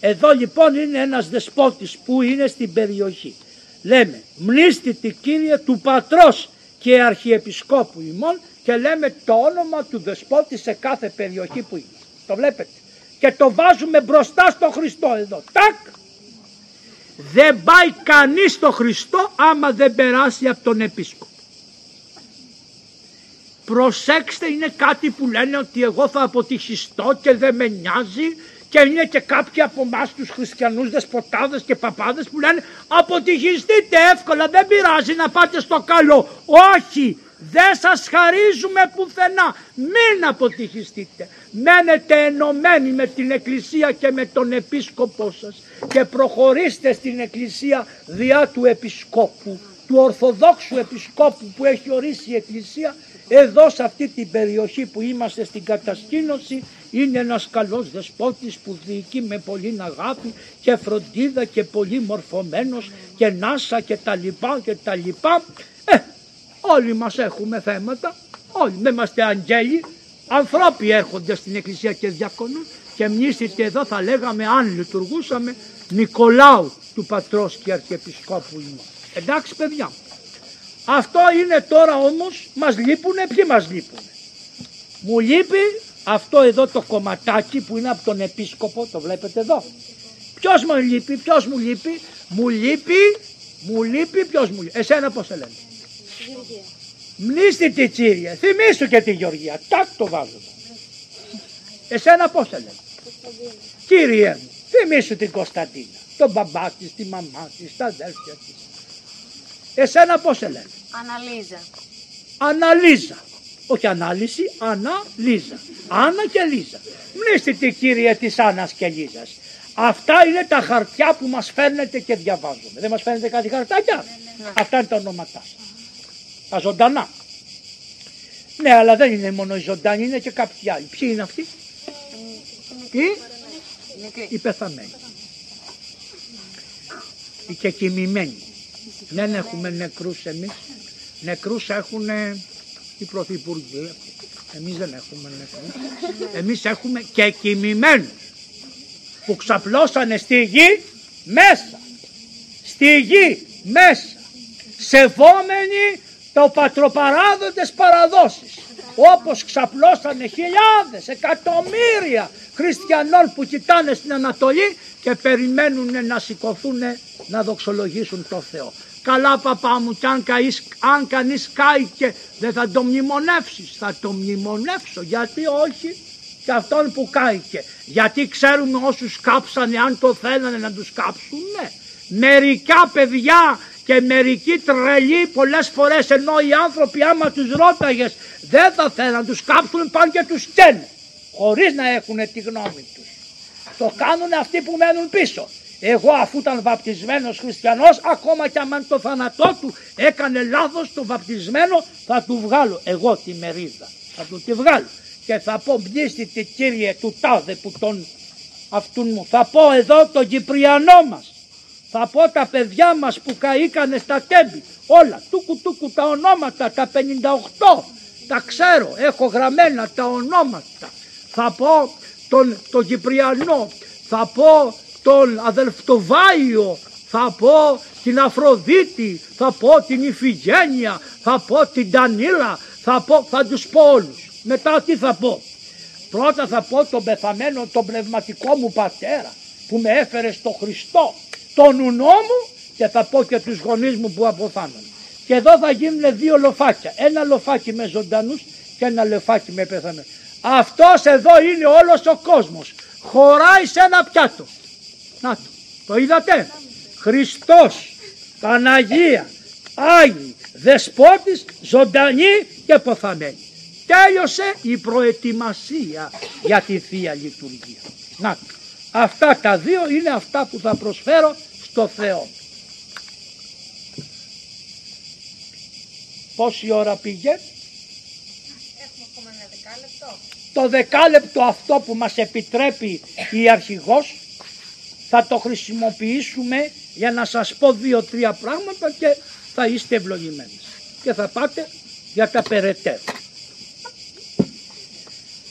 Εδώ λοιπόν είναι ένας δεσπότης που είναι στην περιοχή. Λέμε μνήστητη Κύριε του Πατρός και Αρχιεπισκόπου ημών και λέμε το όνομα του δεσπότη σε κάθε περιοχή που είναι. Το βλέπετε. Και το βάζουμε μπροστά στο Χριστό εδώ. Τάκ. Δεν πάει κανείς στο Χριστό άμα δεν περάσει από τον Επίσκοπο. Προσέξτε είναι κάτι που λένε ότι εγώ θα αποτυχιστώ και δεν με νοιάζει και είναι και κάποιοι από εμάς τους χριστιανούς δεσποτάδες και παπάδες που λένε αποτυχιστείτε εύκολα δεν πειράζει να πάτε στο καλό. Όχι δεν σας χαρίζουμε πουθενά μην αποτυχιστείτε. Μένετε ενωμένοι με την εκκλησία και με τον επίσκοπό σας και προχωρήστε στην εκκλησία διά του επισκόπου του Ορθοδόξου Επισκόπου που έχει ορίσει η Εκκλησία εδώ σε αυτή την περιοχή που είμαστε στην κατασκήνωση είναι ένας καλός δεσπότης που διοικεί με πολύ αγάπη και φροντίδα και πολύ μορφωμένος και νάσα και τα λοιπά και τα λοιπά. Ε, όλοι μας έχουμε θέματα, όλοι δεν είμαστε αγγέλοι, ανθρώποι έρχονται στην εκκλησία και διακονούν και μνήσετε εδώ θα λέγαμε αν λειτουργούσαμε Νικολάου του πατρός και αρχιεπισκόπου ημών. Εντάξει παιδιά. Αυτό είναι τώρα όμως, μας λείπουνε, ποιοι μας λείπουνε. Μου λείπει αυτό εδώ το κομματάκι που είναι από τον επίσκοπο, το βλέπετε εδώ. Ποιος μου λείπει, ποιος μου λείπει, μου λείπει, μου λείπει, ποιος μου λείπει. Εσένα πώς σε λένε; Μνήστη τη Τσίρια, θυμήσου και τη Γεωργία, τάκ το βάζω. Εσένα πώς σε λένε; Κύριε μου, θυμήσου την Κωνσταντίνα, τον μπαμπά της, τη μαμά της, τα αδέρφια της. Εσένα πώς σε λένε; Αναλύζα. Αναλύζα. Όχι ανάλυση, αναλύζα. Άννα και Λίζα. Μνήστε τη κύριε της Άννας και Λίζας. Αυτά είναι τα χαρτιά που μας φέρνετε και διαβάζουμε. Δεν μας φέρνετε κάτι χαρτάκια; Αυτά είναι τα ονόματά σας. Τα ζωντανά. Ναι, αλλά δεν είναι μόνο οι ζωντανοί, είναι και κάποιοι άλλοι. Ποιοι είναι αυτοί; Οι, Μικρή. οι πεθαμένοι. Οι και κοιμημένοι. Δεν έχουμε νεκρούς εμείς. Νεκρούς έχουν οι πρωθυπουργοί. Εμείς δεν έχουμε νεκρούς. Εμείς έχουμε και κοιμημένους που ξαπλώσανε στη γη μέσα. Στη γη μέσα. Σεβόμενοι το πατροπαράδοτες παραδόσεις. Όπως ξαπλώσανε χιλιάδες, εκατομμύρια χριστιανών που κοιτάνε στην Ανατολή και περιμένουν να σηκωθούν να δοξολογήσουν το Θεό. Καλά παπά μου και αν, καείς, αν κανείς κάει και δεν θα το μνημονεύσεις, θα το μνημονεύσω. Γιατί όχι, και αυτόν που κάηκε. Γιατί ξέρουμε όσους κάψανε αν το θέλανε να τους κάψουν. Ναι. Μερικά παιδιά και μερικοί τρελοί πολλές φορές ενώ οι άνθρωποι άμα τους ρώταγες δεν θα θέλουν να τους κάψουν πάνε και τους καίνε χωρίς να έχουν τη γνώμη τους. Το κάνουν αυτοί που μένουν πίσω. Εγώ αφού ήταν βαπτισμένος χριστιανός ακόμα και αν το θάνατό του έκανε λάθος το βαπτισμένο θα του βγάλω εγώ τη μερίδα. Θα του τη βγάλω και θα πω μπνίστητη κύριε του τάδε που τον αυτούν μου. Θα πω εδώ τον Κυπριανό μας. Θα πω τα παιδιά μας που καήκανε στα τέμπη. Όλα, τούκου τούκου τα ονόματα, τα 58. Τα ξέρω, έχω γραμμένα τα ονόματα. Θα πω τον, τον Κυπριανό, θα πω τον αδελφτοβάιο, θα πω την Αφροδίτη, θα πω την Ιφηγένεια, θα πω την Τανίλα, θα, πω, θα τους πω όλους. Μετά τι θα πω; Πρώτα θα πω τον πεθαμένο, τον πνευματικό μου πατέρα που με έφερε στο Χριστό, τον ουνό μου και θα πω και τους γονείς μου που αποθάνουν. Και εδώ θα γίνουν δύο λοφάκια. Ένα λοφάκι με ζωντανούς και ένα λοφάκι με πεθαμένους. Αυτός εδώ είναι όλος ο κόσμος. Χωράει σε ένα πιάτο. Να το. Το είδατε. Χριστός, Παναγία, Άγιοι, Δεσπότης, ζωντανή και ποθαμένη. Τέλειωσε η προετοιμασία για τη Θεία Λειτουργία. Να το. Αυτά τα δύο είναι αυτά που θα προσφέρω στο Θεό. Πόση ώρα πήγε; Έχουμε ακόμα ένα δεκάλεπτο. Το δεκάλεπτο αυτό που μας επιτρέπει η αρχηγός θα το χρησιμοποιήσουμε για να σας πω δύο-τρία πράγματα και θα είστε ευλογημένοι. Και θα πάτε για τα περαιτέρω.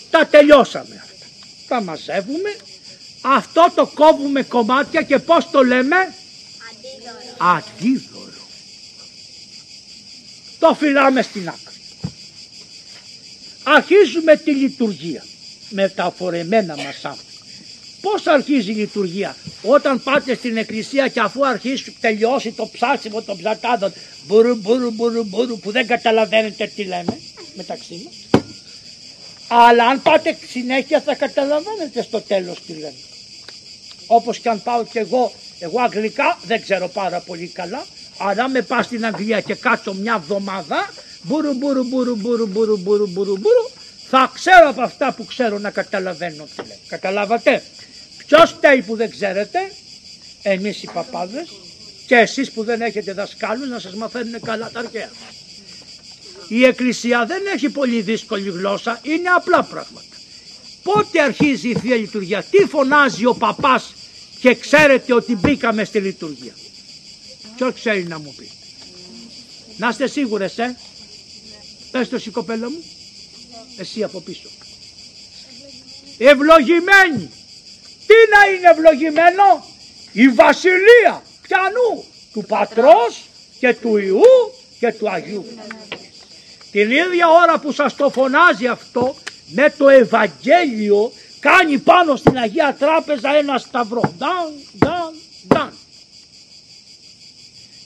Τα τελειώσαμε αυτά. Τα μαζεύουμε. Αυτό το κόβουμε κομμάτια και πώς το λέμε; Αντίδωρο. Αντίδωρο. Το φυλάμε στην άκρη. Αρχίζουμε τη λειτουργία με τα φορεμένα μας άνθρωποι. Πώς αρχίζει η λειτουργία. Όταν πάτε στην εκκλησία και αφού αρχίσει τελειώσει το ψάσιμο των ψατάδων μπουρου μπουρου μπουρου μπουρου που δεν καταλαβαίνετε τι λέμε μεταξύ μας. Αλλά αν πάτε συνέχεια θα καταλαβαίνετε στο τέλος τι λέμε. Όπως και αν πάω και εγώ, εγώ αγγλικά δεν ξέρω πάρα πολύ καλά, αλλά με πά στην Αγγλία και κάτσω μια εβδομάδα, μπουρου μπουρου μπουρου μπουρου μπουρου μπουρου μπουρου, θα ξέρω από αυτά που ξέρω να καταλαβαίνω τι λέμε. Καταλάβατε. Ποιος φταίει που δεν ξέρετε, εμείς οι παπάδες και εσείς που δεν έχετε δασκάλους να σας μαθαίνουν καλά τα αρχαία. Η Εκκλησία δεν έχει πολύ δύσκολη γλώσσα, είναι απλά πράγματα. Πότε αρχίζει η Θεία Λειτουργία, τι φωνάζει ο παπάς και ξέρετε ότι μπήκαμε στη λειτουργία; Ποιος ξέρει να μου πει; Να είστε σίγουρες, ε; Πες το εσύ κοπέλα μου. Εσύ από πίσω. Ευλογημένη. Τι να είναι ευλογημένο; Η βασιλεία. Πιανού. Του πατρός και του Ιού και του Αγίου. Την ίδια ώρα που σας το φωνάζει αυτό με το Ευαγγέλιο κάνει πάνω στην Αγία Τράπεζα ένα σταυρό. Δαν, δαν, δαν.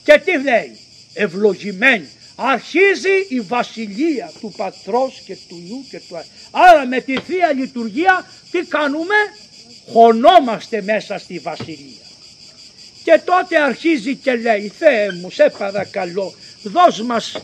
Και τι λέει; Ευλογημένη. Αρχίζει η βασιλεία του Πατρός και του Ιού και του Αγίου. Άρα με τη Θεία Λειτουργία τι κάνουμε; Χωνόμαστε μέσα στη βασιλεία. Και τότε αρχίζει και λέει Θεέ μου σε παρακαλώ δώσ' μας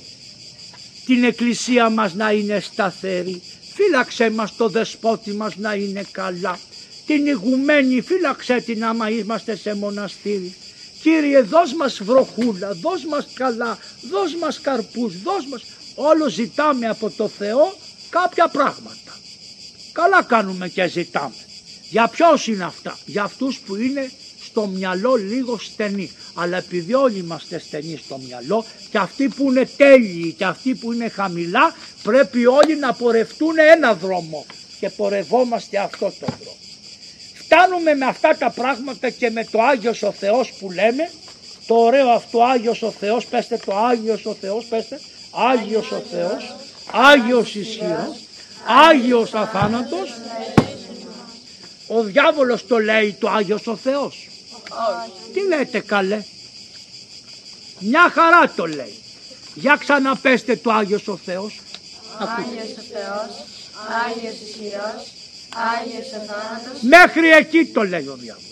την εκκλησία μας να είναι σταθερή. Φύλαξε μας το δεσπότη μας να είναι καλά. Την ηγουμένη φύλαξε την άμα είμαστε σε μοναστήρι. Κύριε δώσ' μας βροχούλα, δώσ' μας καλά, δώσ' μας καρπούς, δώσ' μας... Όλο ζητάμε από το Θεό κάποια πράγματα. Καλά κάνουμε και ζητάμε. Για ποιους είναι αυτά, για αυτούς που είναι στο μυαλό λίγο στενή. Αλλά επειδή όλοι είμαστε στενοί στο μυαλό και αυτοί που είναι τέλειοι και αυτοί που είναι χαμηλά πρέπει όλοι να πορευτούν ένα δρόμο και πορευόμαστε αυτό το δρόμο. Φτάνουμε με αυτά τα πράγματα και με το Άγιος ο Θεός που λέμε το ωραίο αυτό Άγιος ο Θεός, πέστε το Άγιος ο Θεός, πέστε Άγιος ο Θεός, Άγιος ισχυρός, Άγιος αθάνατος, ο διάβολος το λέει το Άγιος ο Θεός. Τι λέτε καλέ; Μια χαρά το λέει. Για ξαναπέστε το Άγιος ο Θεός. Άγιος ο Θεός, Άγιος ισχυρός, Άγιος ο θάνατος. Μέχρι εκεί το λέει ο διάβολος.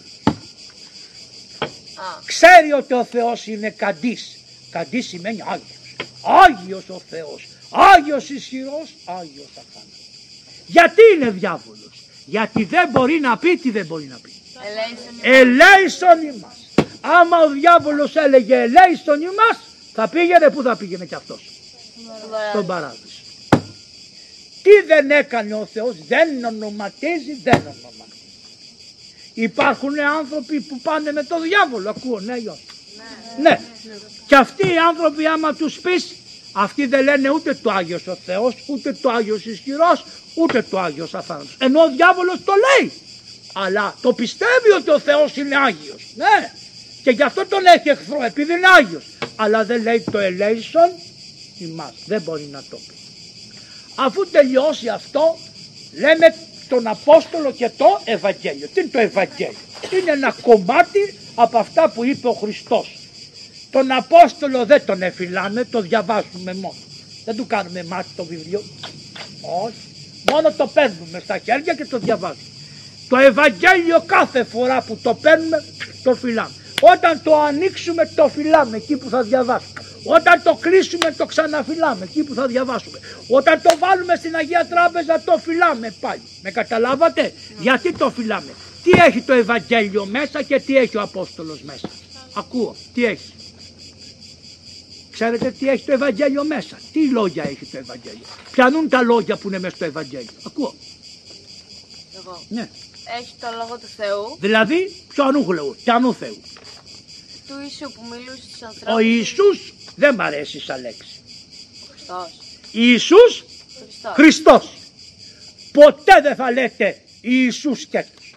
Α, Ξέρει ότι ο Θεός είναι καντής. Καντής σημαίνει Άγιος. Άγιος ο Θεός. Άγιος ισχυρός, Άγιος αθάνατος. Γιατί είναι διάβολος; Γιατί δεν μπορεί να πει τι δεν μπορεί να πει. ελέησον Ελέησον ημάς. Άμα ο διάβολος έλεγε ελέησον ημάς, θα πήγαινε, πού θα πήγαινε κι αυτός; Στον παράδεισο. Τι δεν έκανε ο Θεός, δεν ονοματίζει, δεν ονοματίζει. Υπάρχουν άνθρωποι που πάνε με το διάβολο, ακούω, ναι ή όχι; Ναι. Και αυτοί οι άνθρωποι άμα τους πεις, αυτοί δεν λένε ούτε το Άγιος ο Θεός, ούτε το Άγιος ισχυρός, ούτε το Άγιος αθάνατος. Ενώ ο διάβολος το λέει. Αλλά το πιστεύει ότι ο Θεός είναι Άγιος. Ναι. Και γι' αυτό τον έχει εχθρό, επειδή είναι Άγιος. Αλλά δεν λέει το ελέησον ημάς. Δεν μπορεί να το πει. Αφού τελειώσει αυτό, λέμε τον Απόστολο και το Ευαγγέλιο. Τι είναι το Ευαγγέλιο; Είναι ένα κομμάτι από αυτά που είπε ο Χριστός. Τον Απόστολο δεν τον εφυλάμε, το διαβάζουμε μόνο. Δεν του κάνουμε μάτι το βιβλίο. Όχι. Μόνο το παίρνουμε στα χέρια και το διαβάζουμε. Το Ευαγγέλιο κάθε φορά που το παίρνουμε το φυλάμε. Όταν το ανοίξουμε το φυλάμε εκεί που θα διαβάσουμε. Όταν το κλείσουμε το ξαναφυλάμε εκεί που θα διαβάσουμε. Όταν το βάλουμε στην Αγία Τράπεζα το φυλάμε πάλι. Με καταλάβατε; Γιατί το φυλάμε; Τι έχει το Ευαγγέλιο μέσα και τι έχει ο Απόστολος μέσα; Ακούω. Τι έχει; Ξέρετε τι έχει το Ευαγγέλιο μέσα. Τι λόγια έχει το Ευαγγέλιο. Πιανούν τα λόγια που είναι μέσα στο Ευαγγέλιο. Ακούω. Εγώ. Ναι. Έχει το λόγο του Θεού, Δηλαδή, ποιανού Θεού, ποιανού Θεού. του Ιησού που μιλούσε στους Ο ανθρώπους. Ιησούς δεν μ' αρέσει σαν λέξη. Χριστός. Ιησούς Χριστός. Χριστός. Ποτέ δεν θα λέτε Ιησούς σκέτος.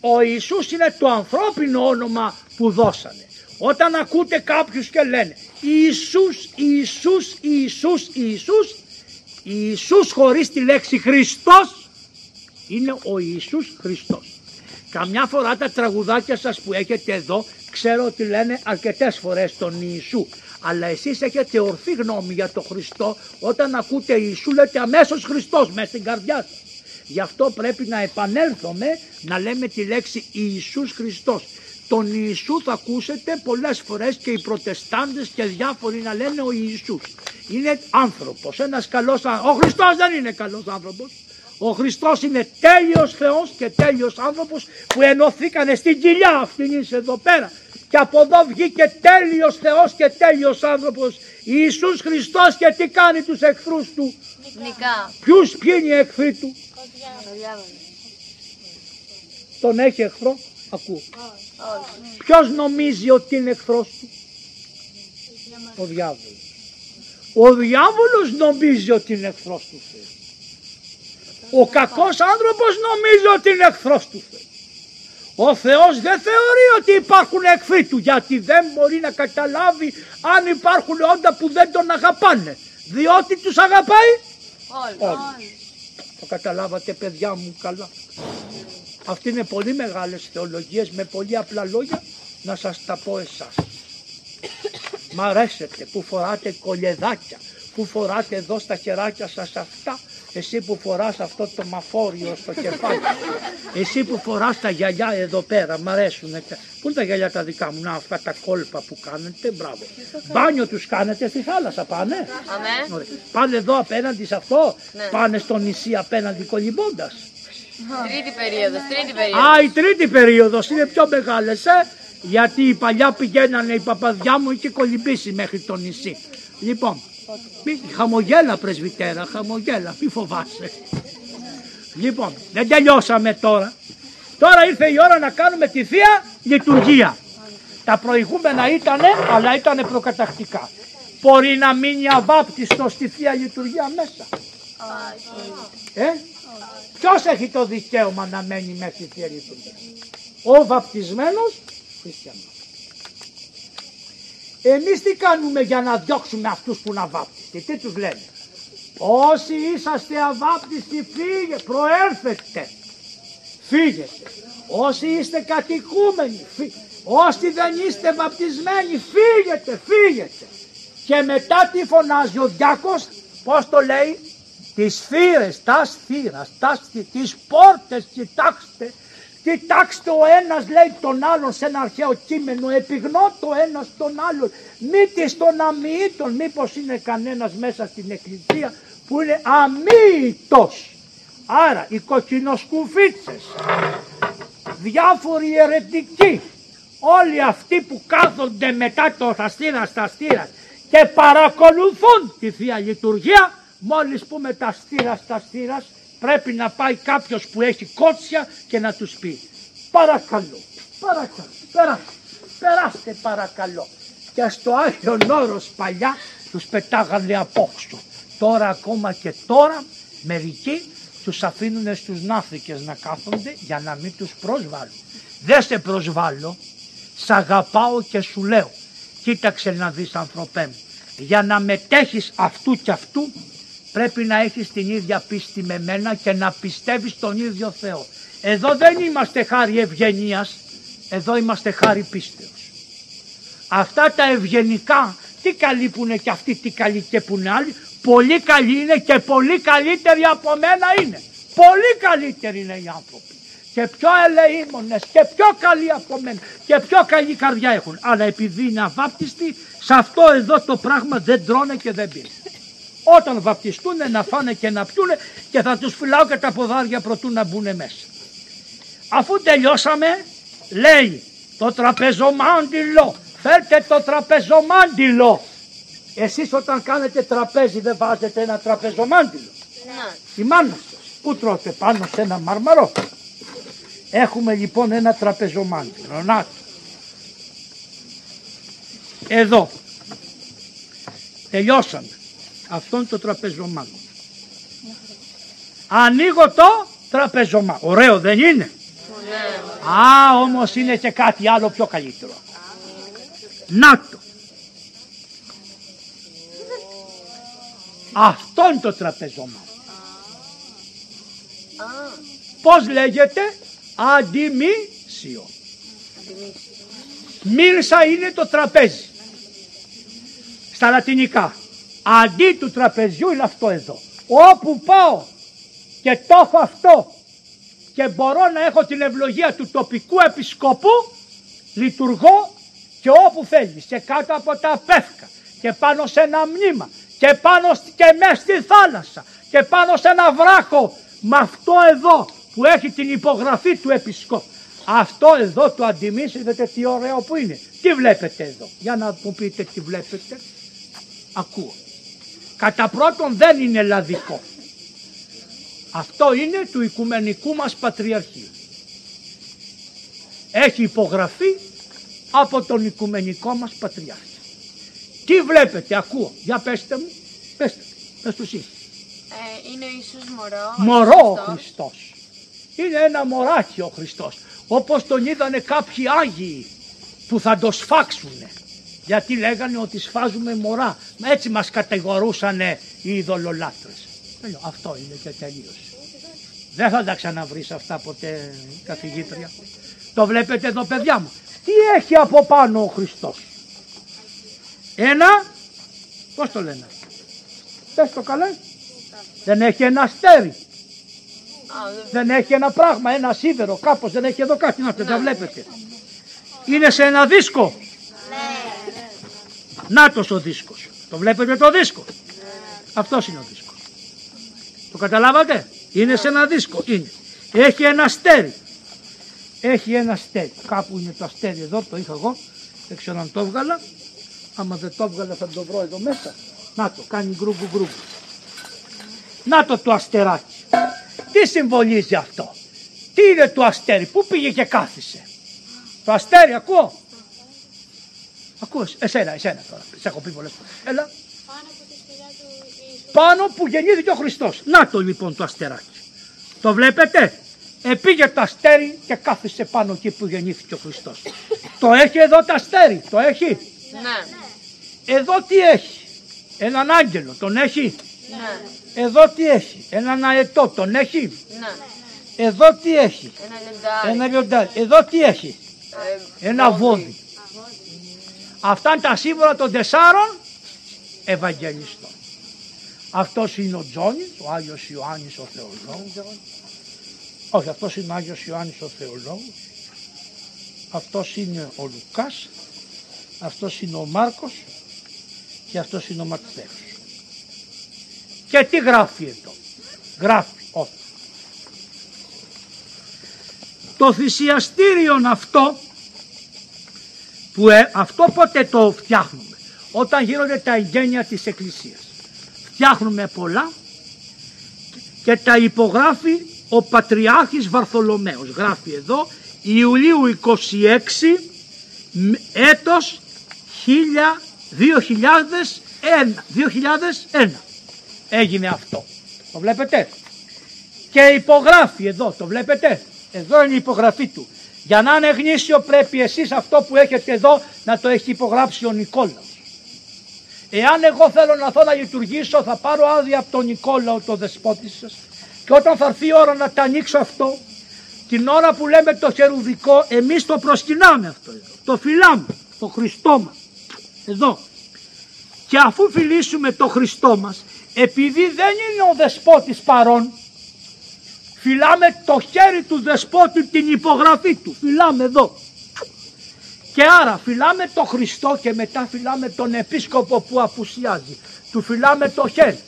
Ο Ιησούς είναι το ανθρώπινο όνομα που δώσανε. Όταν ακούτε κάποιους και λένε Ιησούς, Ιησούς, Ιησούς, Ιησούς, Ιησούς χωρίς τη λέξη Χριστός είναι ο Ιησούς Χριστός. Καμιά φορά τα τραγουδάκια σας που έχετε εδώ ξέρω ότι λένε αρκετές φορές τον Ιησού. Αλλά εσείς έχετε ορθή γνώμη για τον Χριστό όταν ακούτε Ιησού λέτε αμέσως Χριστός μέσα στην καρδιά σας. Γι' αυτό πρέπει να επανέλθουμε να λέμε τη λέξη Ιησούς Χριστός. Τον Ιησού θα ακούσετε πολλές φορές και οι προτεστάντες και διάφοροι να λένε ο Ιησούς. Είναι άνθρωπος, ένας καλός άνθρωπος. Ο Χριστός δεν είναι καλός άνθρωπος. Ο Χριστός είναι τέλειος Θεός και τέλειος άνθρωπος που ενωθήκανε στην κοιλιά αυτήν είσαι εδώ πέρα. Και από εδώ βγήκε τέλειος Θεός και τέλειος άνθρωπος Ιησούς Χριστός και τι κάνει τους εχθρούς του; Νικά. Ποιους ποιοι είναι οι εχθροί του; Το διάβολο. Τον έχει εχθρό; Ακούω. Όχι. Ποιος νομίζει ότι είναι εχθρός του; Ο διάβολος. Ο διάβολος νομίζει ότι είναι εχθρός του Θεού. Ο κακός άνθρωπος νομίζει ότι είναι εχθρός του Θεού. Ο Θεός δεν θεωρεί ότι υπάρχουν εχθροί του γιατί δεν μπορεί να καταλάβει αν υπάρχουν όντα που δεν τον αγαπάνε. Διότι τους αγαπάει. Όλοι. Όλοι. Το καταλάβατε παιδιά μου καλά. Αυτή είναι πολύ μεγάλες θεολογίες με πολύ απλά λόγια να σας τα πω εσάς. Μ' αρέσετε που φοράτε κολεδάκια, που φοράτε εδώ στα χεράκια σας αυτά, εσύ που φοράς αυτό το μαφόριο στο κεφάλι, εσύ που φοράς τα γυαλιά εδώ πέρα, μ' αρέσουνε. Πού είναι τα γυαλιά τα δικά μου, να αυτά τα κόλπα που κάνετε, μπράβο. Μπάνιο τους κάνετε στη θάλασσα πάνε. Αμέ. Ωραία. Πάνε εδώ απέναντι σε αυτό, Ναι. πάνε στο νησί απέναντι κολυμπώντας. Τρίτη περίοδος, τρίτη περίοδος. Α, η τρίτη περίοδος είναι πιο μεγάλες, ε. Γιατί οι παλιά πηγαίνανε, η παπαδιά μου είχε κολυμπήσει μέχρι το νησί. Λοιπόν, μη, χαμογέλα πρεσβυτέρα, χαμογέλα, μη φοβάσαι. Λοιπόν, δεν τελειώσαμε τώρα. Τώρα ήρθε η ώρα να κάνουμε τη Θεία Λειτουργία. Τα προηγούμενα ήτανε, αλλά ήτανε προκατακτικά. Μπορεί να μείνει αβάπτιστος στη Θεία Λειτουργία μέσα. Ε; Ποιος έχει το δικαίωμα να μένει μέσα στη Θεία Λειτουργία. Ο βαπτισμένος χριστιανός. Εμείς τι κάνουμε για να διώξουμε αυτούς που είναι αβάπτιστοι. Τι τους λέμε; Όσοι είσαστε αβάπτιστοι φύγε, προέρθετε. Φύγετε. Όσοι είστε κατοικούμενοι, φύ... όσοι δεν είστε βαπτισμένοι, φύγετε, φύγετε. Και μετά τι φωνάζει ο διάκος, πώς το λέει, τις θύρες, τα θύρας, τα σθή- τις πόρτες, κοιτάξτε, κοιτάξτε ο ένας λέει τον άλλον σε ένα αρχαίο κείμενο, επιγνώ το ένας τον άλλον, μήτης των αμοιήτων, μήπως είναι κανένας μέσα στην εκκλησία που είναι αμοιήτος. Άρα οι κοκκινοσκουφίτσες, διάφοροι αιρετικοί, όλοι αυτοί που κάθονται μετά το θαστήρα στα στήρα και παρακολουθούν τη Θεία Λειτουργία, μόλις πούμε τα στήρας στα στήρας, πρέπει να πάει κάποιος που έχει κότσια και να τους πει παρακαλώ, παρακαλώ, περάστε, περάστε παρακαλώ. Και στο Άγιον Όρος παλιά τους πετάγανε απόξω. Τώρα ακόμα και τώρα μερικοί τους αφήνουν στους ναύθηκες να κάθονται για να μην τους προσβάλλουν. Δεν σε προσβάλλω, σ' αγαπάω και σου λέω. Κοίταξε να δεις ανθρωπέ μου. Για να μετέχεις αυτού και αυτού πρέπει να έχεις την ίδια πίστη με μένα και να πιστεύεις τον ίδιο Θεό. Εδώ δεν είμαστε χάρη ευγενίας, εδώ είμαστε χάρη πίστεως. Αυτά τα ευγενικά, τι καλοί που είναι και αυτοί, τι καλοί και που είναι άλλοι, πολύ καλοί είναι και πολύ καλύτεροι από μένα είναι. Πολύ καλύτεροι είναι οι άνθρωποι. Και πιο ελεήμονες και πιο καλοί από μένα και πιο καλή καρδιά έχουν. Αλλά επειδή είναι αβάπτιστοι, σε αυτό εδώ το πράγμα δεν τρώνε και δεν πίνουν. Όταν βαπτιστούν να φάνε και να πιούνε και θα τους φυλάω και τα ποδάρια προτού να μπουν μέσα. Αφού τελειώσαμε, λέει το τραπεζομάντιλο. Φέρτε το τραπεζομάντιλο. Εσείς όταν κάνετε τραπέζι δεν βάζετε ένα τραπεζομάντιλο. Η μάνα σας. Πού τρώτε πάνω σε ένα μάρμαρο. Έχουμε λοιπόν ένα τραπεζομάντιλο. Να το. Εδώ. Τελειώσαμε. Αυτόν το τραπεζομάντιλο. Ανοίγω το τραπεζομά. Ωραίο δεν είναι; Α, όμως είναι και κάτι άλλο πιο καλύτερο. Να το. Αυτό είναι το τραπεζομά. Πώς λέγεται; Αντιμήσιο. Μίλσα είναι το τραπέζι. Στα λατινικά. Αντί του τραπεζιού είναι αυτό εδώ. Όπου πάω και το έχω αυτό και μπορώ να έχω την ευλογία του τοπικού επισκοπού, λειτουργώ και όπου θέλεις και κάτω από τα πεύκα και πάνω σε ένα μνήμα και πάνω σ- και μέσα στη θάλασσα και πάνω σε ένα βράχο με αυτό εδώ που έχει την υπογραφή του επισκόπου. Αυτό εδώ το αντιμήσει, είδατε τι ωραίο που είναι. Τι βλέπετε εδώ; Για να μου πείτε τι βλέπετε. Ακούω. Κατά πρώτον δεν είναι ελλαδικό. Αυτό είναι του Οικουμενικού μας Πατριαρχείου. Έχει υπογραφεί από τον Οικουμενικό μας Πατριάρχη. Τι βλέπετε, ακούω. Για πέστε μου, πέστε, πες τους εσείς. Ε, είναι ο Ιησούς μωρό. Μωρό ο Χριστός. Χριστός. Είναι ένα μωράκι ο Χριστός. Όπως τον είδανε κάποιοι Άγιοι που θα το σφάξουνε. Γιατί λέγανε ότι σφάζουμε μωρά. Μα έτσι μας κατηγορούσανε οι ειδωλολάτρες. Τέλειο, Αυτό είναι και τελείωσε. Δεν θα τα ξαναβρεις αυτά ποτέ καθηγήτρια. Το βλέπετε εδώ παιδιά μου. Τι έχει από πάνω ο Χριστός; Ένα, πώς το λένε; Πες το καλά. Δεν έχει ένα αστέρι. Α, δεν- Δεν έχει ένα πράγμα, ένα σίδερο, κάπως δεν έχει εδώ κάτι να τα βλέπετε. Είναι σε ένα δίσκο. Νάτος ο δίσκος. Το βλέπετε το δίσκο. Αυτός είναι ο δίσκος. Το καταλάβατε; Είναι σε ένα δίσκο. Είναι. Έχει ένα αστέρι. Έχει ένα αστέρι. Κάπου είναι το αστέρι εδώ, το είχα εγώ. Δεν ξέρω αν το έβγαλα. Άμα δεν το έβγαλα θα το βρω εδώ μέσα. Να το, κάνει γκρούγκου γκρούγκου. Να το το αστεράκι. Τι συμβολίζει αυτό; Τι είναι το αστέρι; Πού πήγε και κάθισε; Το αστέρι ακούω. Ακούς. Εσένα, εσένα τώρα. Σε έχω πει πολλές φορές. Έλα. Πάνω που γεννήθηκε ο Χριστός. Να το λοιπόν το αστεράκι. Το βλέπετε; Επήγε το αστέρι και κάθισε πάνω εκεί που γεννήθηκε ο Χριστός. το έχει εδώ το αστέρι; Το έχει; Ναι. Εδώ τι έχει; Έναν άγγελο. Τον έχει; Ναι. Εδώ τι έχει; Έναν αετό. Τον έχει; Ναι. Εδώ τι έχει; Ένα λιοντάρι. Ένα λιοντάρι. Εδώ τι έχει; Ε, Ένα βόδι. Αυτά είναι τα σύμβολα των τεσσάρων Ευαγγελιστών. Αυτός είναι ο Τζόνης, ο Άγιος Ιωάννης ο Θεολόγος. Όχι, αυτός είναι ο Άγιος Ιωάννης ο Θεολόγος. Αυτός είναι ο Λουκάς. Αυτός είναι ο Μάρκος. Και αυτός είναι ο Ματθαίος. Και τι γράφει εδώ; Γράφει όχι. Το θυσιαστήριο αυτό που ε, αυτό πότε το φτιάχνουμε. Όταν γίνονται τα εγγένεια της Εκκλησίας. Φτιάχνουμε πολλά και τα υπογράφει ο Πατριάρχης Βαρθολομαίος. Γράφει εδώ Ιουλίου 26 έτος 2001. 2001 έγινε αυτό. Το βλέπετε; Και υπογράφει εδώ, το βλέπετε; Εδώ είναι η υπογραφή του. Για να είναι γνήσιο πρέπει εσείς αυτό που έχετε εδώ να το έχει υπογράψει ο Νικόλαος. Εάν εγώ θέλω να θέλω να λειτουργήσω θα πάρω άδεια από τον Νικόλαο το δεσπότη σας και όταν θα έρθει η ώρα να τα ανοίξω αυτό την ώρα που λέμε το χερουδικό εμείς το προσκυνάμε αυτό εδώ. Το φυλάμε, το Χριστό μας. Εδώ. Και αφού φιλήσουμε το Χριστό μας επειδή δεν είναι ο δεσπότης παρόν φυλάμε το χέρι του δεσπότη την υπογραφή του. Φυλάμε εδώ. Και άρα φυλάμε το Χριστό και μετά φυλάμε τον επίσκοπο που απουσιάζει. Του φυλάμε το χέρι.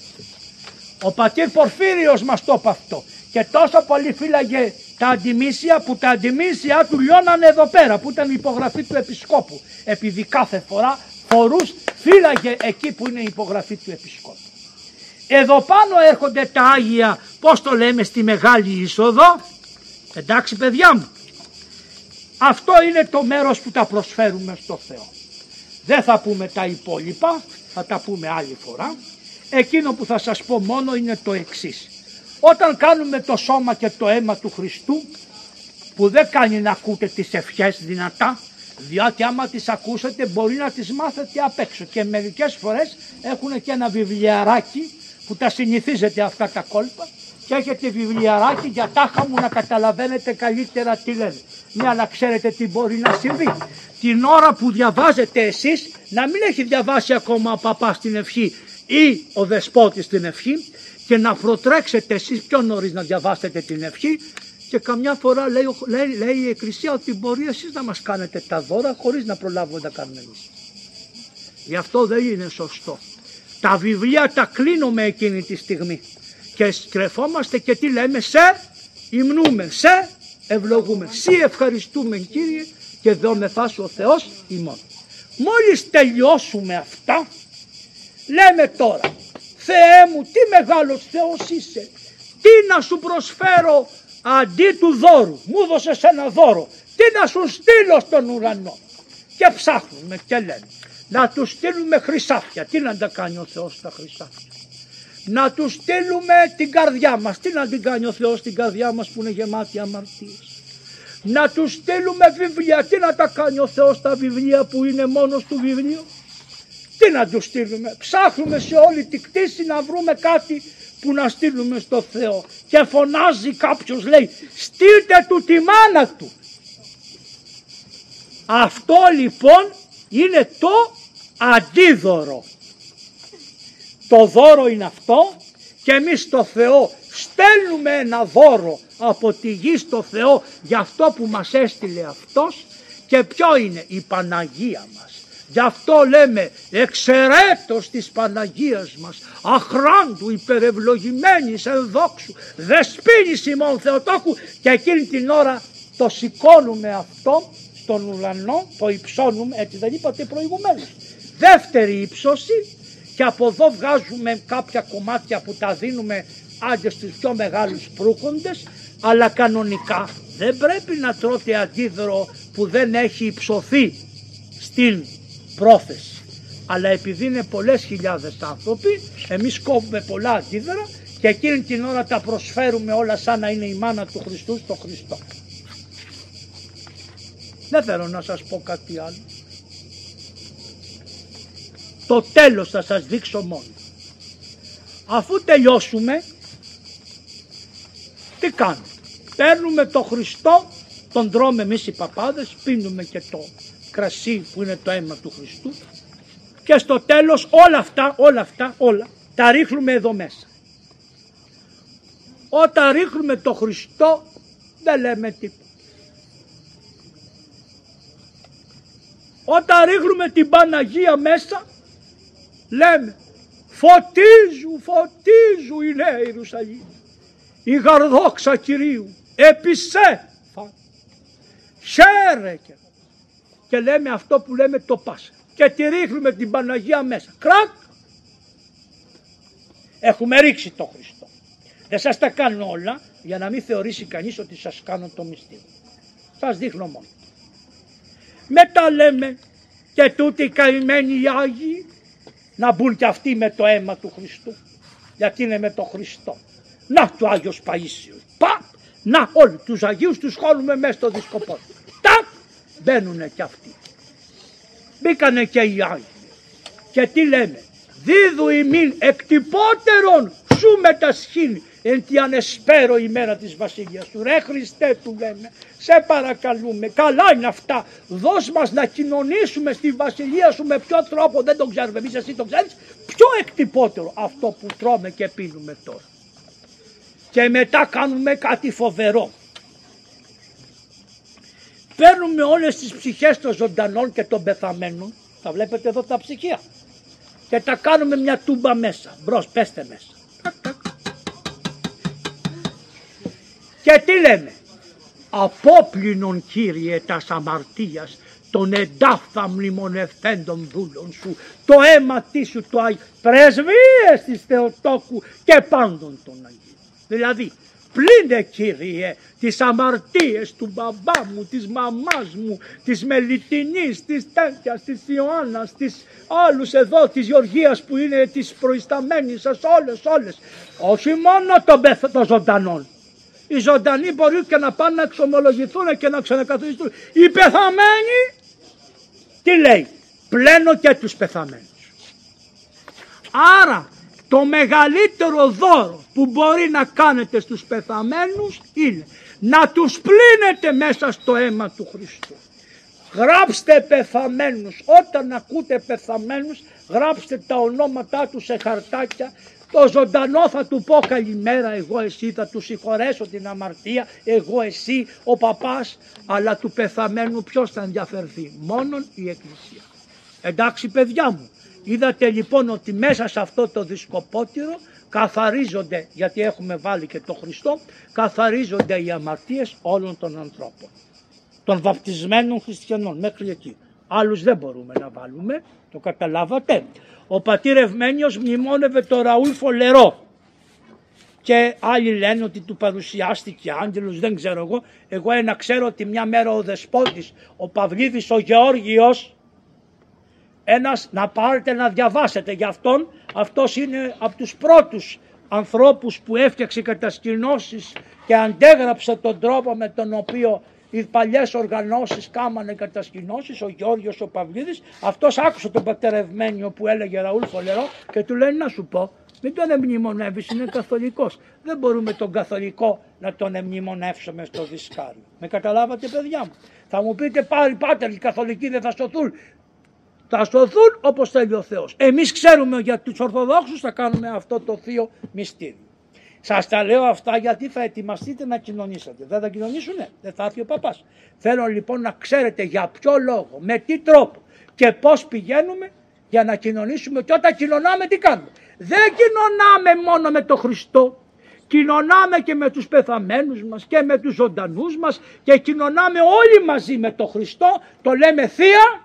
Ο πατήρ Πορφύριος μας το είπε αυτό. Και τόσο πολύ φύλαγε τα αντιμήσια που τα αντιμήσια του λιώνανε εδώ πέρα που ήταν η υπογραφή του επισκόπου. Επειδή κάθε φορά φορούς φύλαγε εκεί που είναι η υπογραφή του επισκόπου. Εδώ πάνω έρχονται τα Άγια, πώς το λέμε στη Μεγάλη Είσοδο. Εντάξει παιδιά μου. Αυτό είναι το μέρος που τα προσφέρουμε στο Θεό. Δεν θα πούμε τα υπόλοιπα, θα τα πούμε άλλη φορά. Εκείνο που θα σας πω μόνο είναι το εξής. Όταν κάνουμε το σώμα και το αίμα του Χριστού, που δεν κάνει να ακούτε τις ευχές δυνατά, διότι άμα τις ακούσετε μπορεί να τις μάθετε απ' έξω και μερικές φορές έχουν και ένα βιβλιαράκι που τα συνηθίζετε αυτά τα κόλπα και έχετε βιβλιαράκι για τάχα μου να καταλαβαίνετε καλύτερα τι λένε. Ναι, αλλά ξέρετε τι μπορεί να συμβεί. Την ώρα που διαβάζετε εσείς, να μην έχει διαβάσει ακόμα ο παπάς την ευχή ή ο δεσπότης την ευχή και να προτρέξετε εσείς πιο νωρίς να διαβάσετε την ευχή και καμιά φορά λέει, λέει, λέει η Εκκλησία ότι μπορεί εσείς να μας κάνετε τα δώρα χωρίς να προλάβουμε να κάνουμε εμείς. Γι' αυτό δεν είναι σωστό. Τα βιβλία τα κλείνουμε εκείνη τη στιγμή. Και σκρεφόμαστε και τι λέμε σε υμνούμε, σε ευλογούμε. Σε ευχαριστούμε Κύριε και δόμεθά σου ο Θεός ημών. Μόλις τελειώσουμε αυτά λέμε τώρα Θεέ μου τι μεγάλος Θεός είσαι. Τι να σου προσφέρω αντί του δώρου. Μου δώσες ένα δώρο. Τι να σου στείλω στον ουρανό και ψάχνουμε και λέμε να τους στείλουμε χρυσάφια. Τι να τα κάνει ο Θεός τα χρυσάφια. Να τους στείλουμε την καρδιά μας. Τι να την κάνει ο Θεός την καρδιά μας που είναι γεμάτη αμαρτίες. Να τους στείλουμε βιβλία. Τι να τα κάνει ο Θεός τα βιβλία που είναι μόνος του βιβλίο. Τι να τους στείλουμε. Ψάχνουμε σε όλη τη κτήση να βρούμε κάτι που να στείλουμε στο Θεό. Και φωνάζει κάποιος λέει στείλτε του τη μάνα του. Αυτό λοιπόν είναι το αντίδωρο. Το δώρο είναι αυτό και εμείς στο Θεό στέλνουμε ένα δώρο από τη γη στο Θεό για αυτό που μας έστειλε αυτός και ποιο είναι; Η Παναγία μας. Γι' αυτό λέμε εξαιρέτως της Παναγίας μας αχράντου υπερευλογημένης ενδόξου δεσπίνης ημών Θεοτόκου και εκείνη την ώρα το σηκώνουμε αυτό στον ουρανό, το υψώνουμε, έτσι δεν είπατε προηγουμένως. Δεύτερη ύψωση και από εδώ βγάζουμε κάποια κομμάτια που τα δίνουμε άντε στους πιο μεγάλους προύχοντες, αλλά κανονικά δεν πρέπει να τρώτε αντίδωρο που δεν έχει υψωθεί στην πρόθεση. Αλλά επειδή είναι πολλές χιλιάδες άνθρωποι, εμείς κόβουμε πολλά αντίδωρα και εκείνη την ώρα τα προσφέρουμε όλα σαν να είναι η μάνα του Χριστού στο Χριστό. Δεν θέλω να σας πω κάτι άλλο. Το τέλος θα σας δείξω μόνο. Αφού τελειώσουμε, τι κάνουμε; Παίρνουμε το Χριστό, τον τρώμε εμείς οι παπάδες, πίνουμε και το κρασί που είναι το αίμα του Χριστού και στο τέλος όλα αυτά, όλα αυτά, όλα τα ρίχνουμε εδώ μέσα. Όταν ρίχνουμε το Χριστό δεν λέμε τίποτα. Όταν ρίχνουμε την Παναγία μέσα λέμε φωτίζου, φωτίζου η Νέα Ιερουσαλήμ. Η γαρδόξα Κυρίου επισέ χαίρε και, και λέμε αυτό που λέμε το πάσα και τη ρίχνουμε την Παναγία μέσα. Κρακ! Έχουμε ρίξει το Χριστό. Δεν σας τα κάνω όλα για να μην θεωρήσει κανείς ότι σας κάνω το μυστήριο. Σας δείχνω μόνο. Μετά λέμε και τούτοι οι καημένοι οι Άγιοι να μπουν και αυτοί με το αίμα του Χριστού. Γιατί είναι με το Χριστό. Να του Άγιος Παΐσιος. Πα! Να όλοι τους Αγίους τους χώνουμε μέσα στο δισκοπό. Τακ! Μπαίνουνε και αυτοί. Μπήκανε και οι Άγιοι. Και τι λέμε. Δίδου ημίν εκτυπώτερον σου μετασχήνει εν τη ανεσπέρω ημέρα της βασιλείας σου. Ρε Χριστέ του λέμε, σε παρακαλούμε, καλά είναι αυτά, δώσ' μας να κοινωνήσουμε στη βασιλεία σου με ποιο τρόπο, δεν το ξέρουμε εμείς, εσύ το ξέρεις, πιο εκτυπώτερο αυτό που τρώμε και πίνουμε τώρα. Και μετά κάνουμε κάτι φοβερό. Παίρνουμε όλες τις ψυχές των ζωντανών και των πεθαμένων, τα βλέπετε εδώ τα ψυχία, και τα κάνουμε μια τούμπα μέσα, μπρος πέστε μέσα. Και τι λέμε; Απόπλυνον Κύριε τα αμαρτίας των εντάφθα μνημονευθέντων δούλων σου, το αίμα τι σου το Άγιο, πρεσβείες της Θεοτόκου και πάντων των Αγίων. Δηλαδή, πλύνε Κύριε τις αμαρτίες του μπαμπά μου, της μαμάς μου, της Μελιτινής, της Τέτοιας, της Ιωάννας, της άλλους εδώ, της Γεωργίας που είναι της προϊσταμένης σας, όλες, όλες. Όχι μόνο των, των ζωντανών, οι ζωντανοί μπορεί και να πάνε να εξομολογηθούν και να ξανακαθοριστούν. Οι πεθαμένοι, τι λέει, πλένω και τους πεθαμένους. Άρα το μεγαλύτερο δώρο που μπορεί να κάνετε στους πεθαμένους είναι να τους πλύνετε μέσα στο αίμα του Χριστού. Γράψτε πεθαμένους, όταν ακούτε πεθαμένους γράψτε τα ονόματά τους σε χαρτάκια το ζωντανό θα του πω καλημέρα εγώ εσύ θα τους συγχωρέσω την αμαρτία εγώ εσύ ο παπάς αλλά του πεθαμένου ποιος θα ενδιαφερθεί μόνον η εκκλησία. Εντάξει παιδιά μου είδατε λοιπόν ότι μέσα σε αυτό το δισκοπότηρο καθαρίζονται γιατί έχουμε βάλει και το Χριστό καθαρίζονται οι αμαρτίες όλων των ανθρώπων των βαπτισμένων χριστιανών μέχρι εκεί. Άλλους δεν μπορούμε να βάλουμε, το καταλάβατε. Ο πατήρ Ευμένιος μνημόνευε το Ραούλ Φολερό και άλλοι λένε ότι του παρουσιάστηκε άγγελος, δεν ξέρω εγώ. Εγώ ένα ξέρω ότι μια μέρα ο δεσπότης, ο Παυλίδης ο Γεώργιος, ένας να πάρετε να διαβάσετε για αυτόν, αυτός είναι από τους πρώτους ανθρώπους που έφτιαξε κατασκηνώσεις και αντέγραψε τον τρόπο με τον οποίο οι παλιές οργανώσεις κάμανε κατασκηνώσεις, ο Γιώργος ο Παυλίδης, αυτός άκουσε τον πατερευμένιο που έλεγε Ραούλ Φολερό και του λέει να σου πω, μην τον εμνημονεύεις, είναι καθολικός. Δεν μπορούμε τον καθολικό να τον εμνημονεύσουμε στο δισκάριο. Με καταλάβατε παιδιά μου; Θα μου πείτε πάλι πάτερ οι καθολικοί δεν θα σωθούν. Θα σωθούν όπως θέλει ο Θεός. Εμείς ξέρουμε για τους Ορθοδόξους θα κάνουμε αυτό το θείο μυστήριο. Σας τα λέω αυτά γιατί θα ετοιμαστείτε να κοινωνήσετε. Δεν θα κοινωνήσουνε, δεν θα έρθει ο παπάς. Θέλω λοιπόν να ξέρετε για ποιο λόγο, με τι τρόπο και πώς πηγαίνουμε για να κοινωνήσουμε και όταν κοινωνάμε τι κάνουμε. Δεν κοινωνάμε μόνο με τον Χριστό, κοινωνάμε και με τους πεθαμένους μας και με τους ζωντανούς μας και κοινωνάμε όλοι μαζί με τον Χριστό, το λέμε Θεία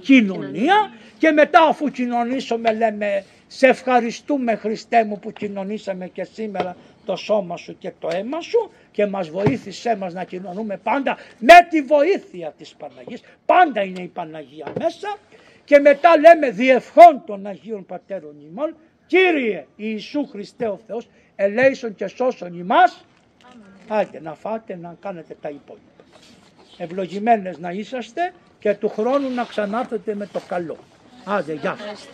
κοινωνία και μετά αφού κοινωνήσουμε λέμε σε ευχαριστούμε Χριστέ μου που κοινωνήσαμε και σήμερα το σώμα σου και το αίμα σου και μας βοήθησέ μας να κοινωνούμε πάντα με τη βοήθεια της Παναγίας. Πάντα είναι η Παναγία μέσα και μετά λέμε διευχών των Αγίων Πατέρων ημών Κύριε Ιησού Χριστέ ο Θεός ελέησον και σώσον ημάς. Άντε να φάτε να κάνετε τα υπόλοιπα. Ευλογημένες να είσαστε και του χρόνου να ξανάρθετε με το καλό. Άντε, γεια σας.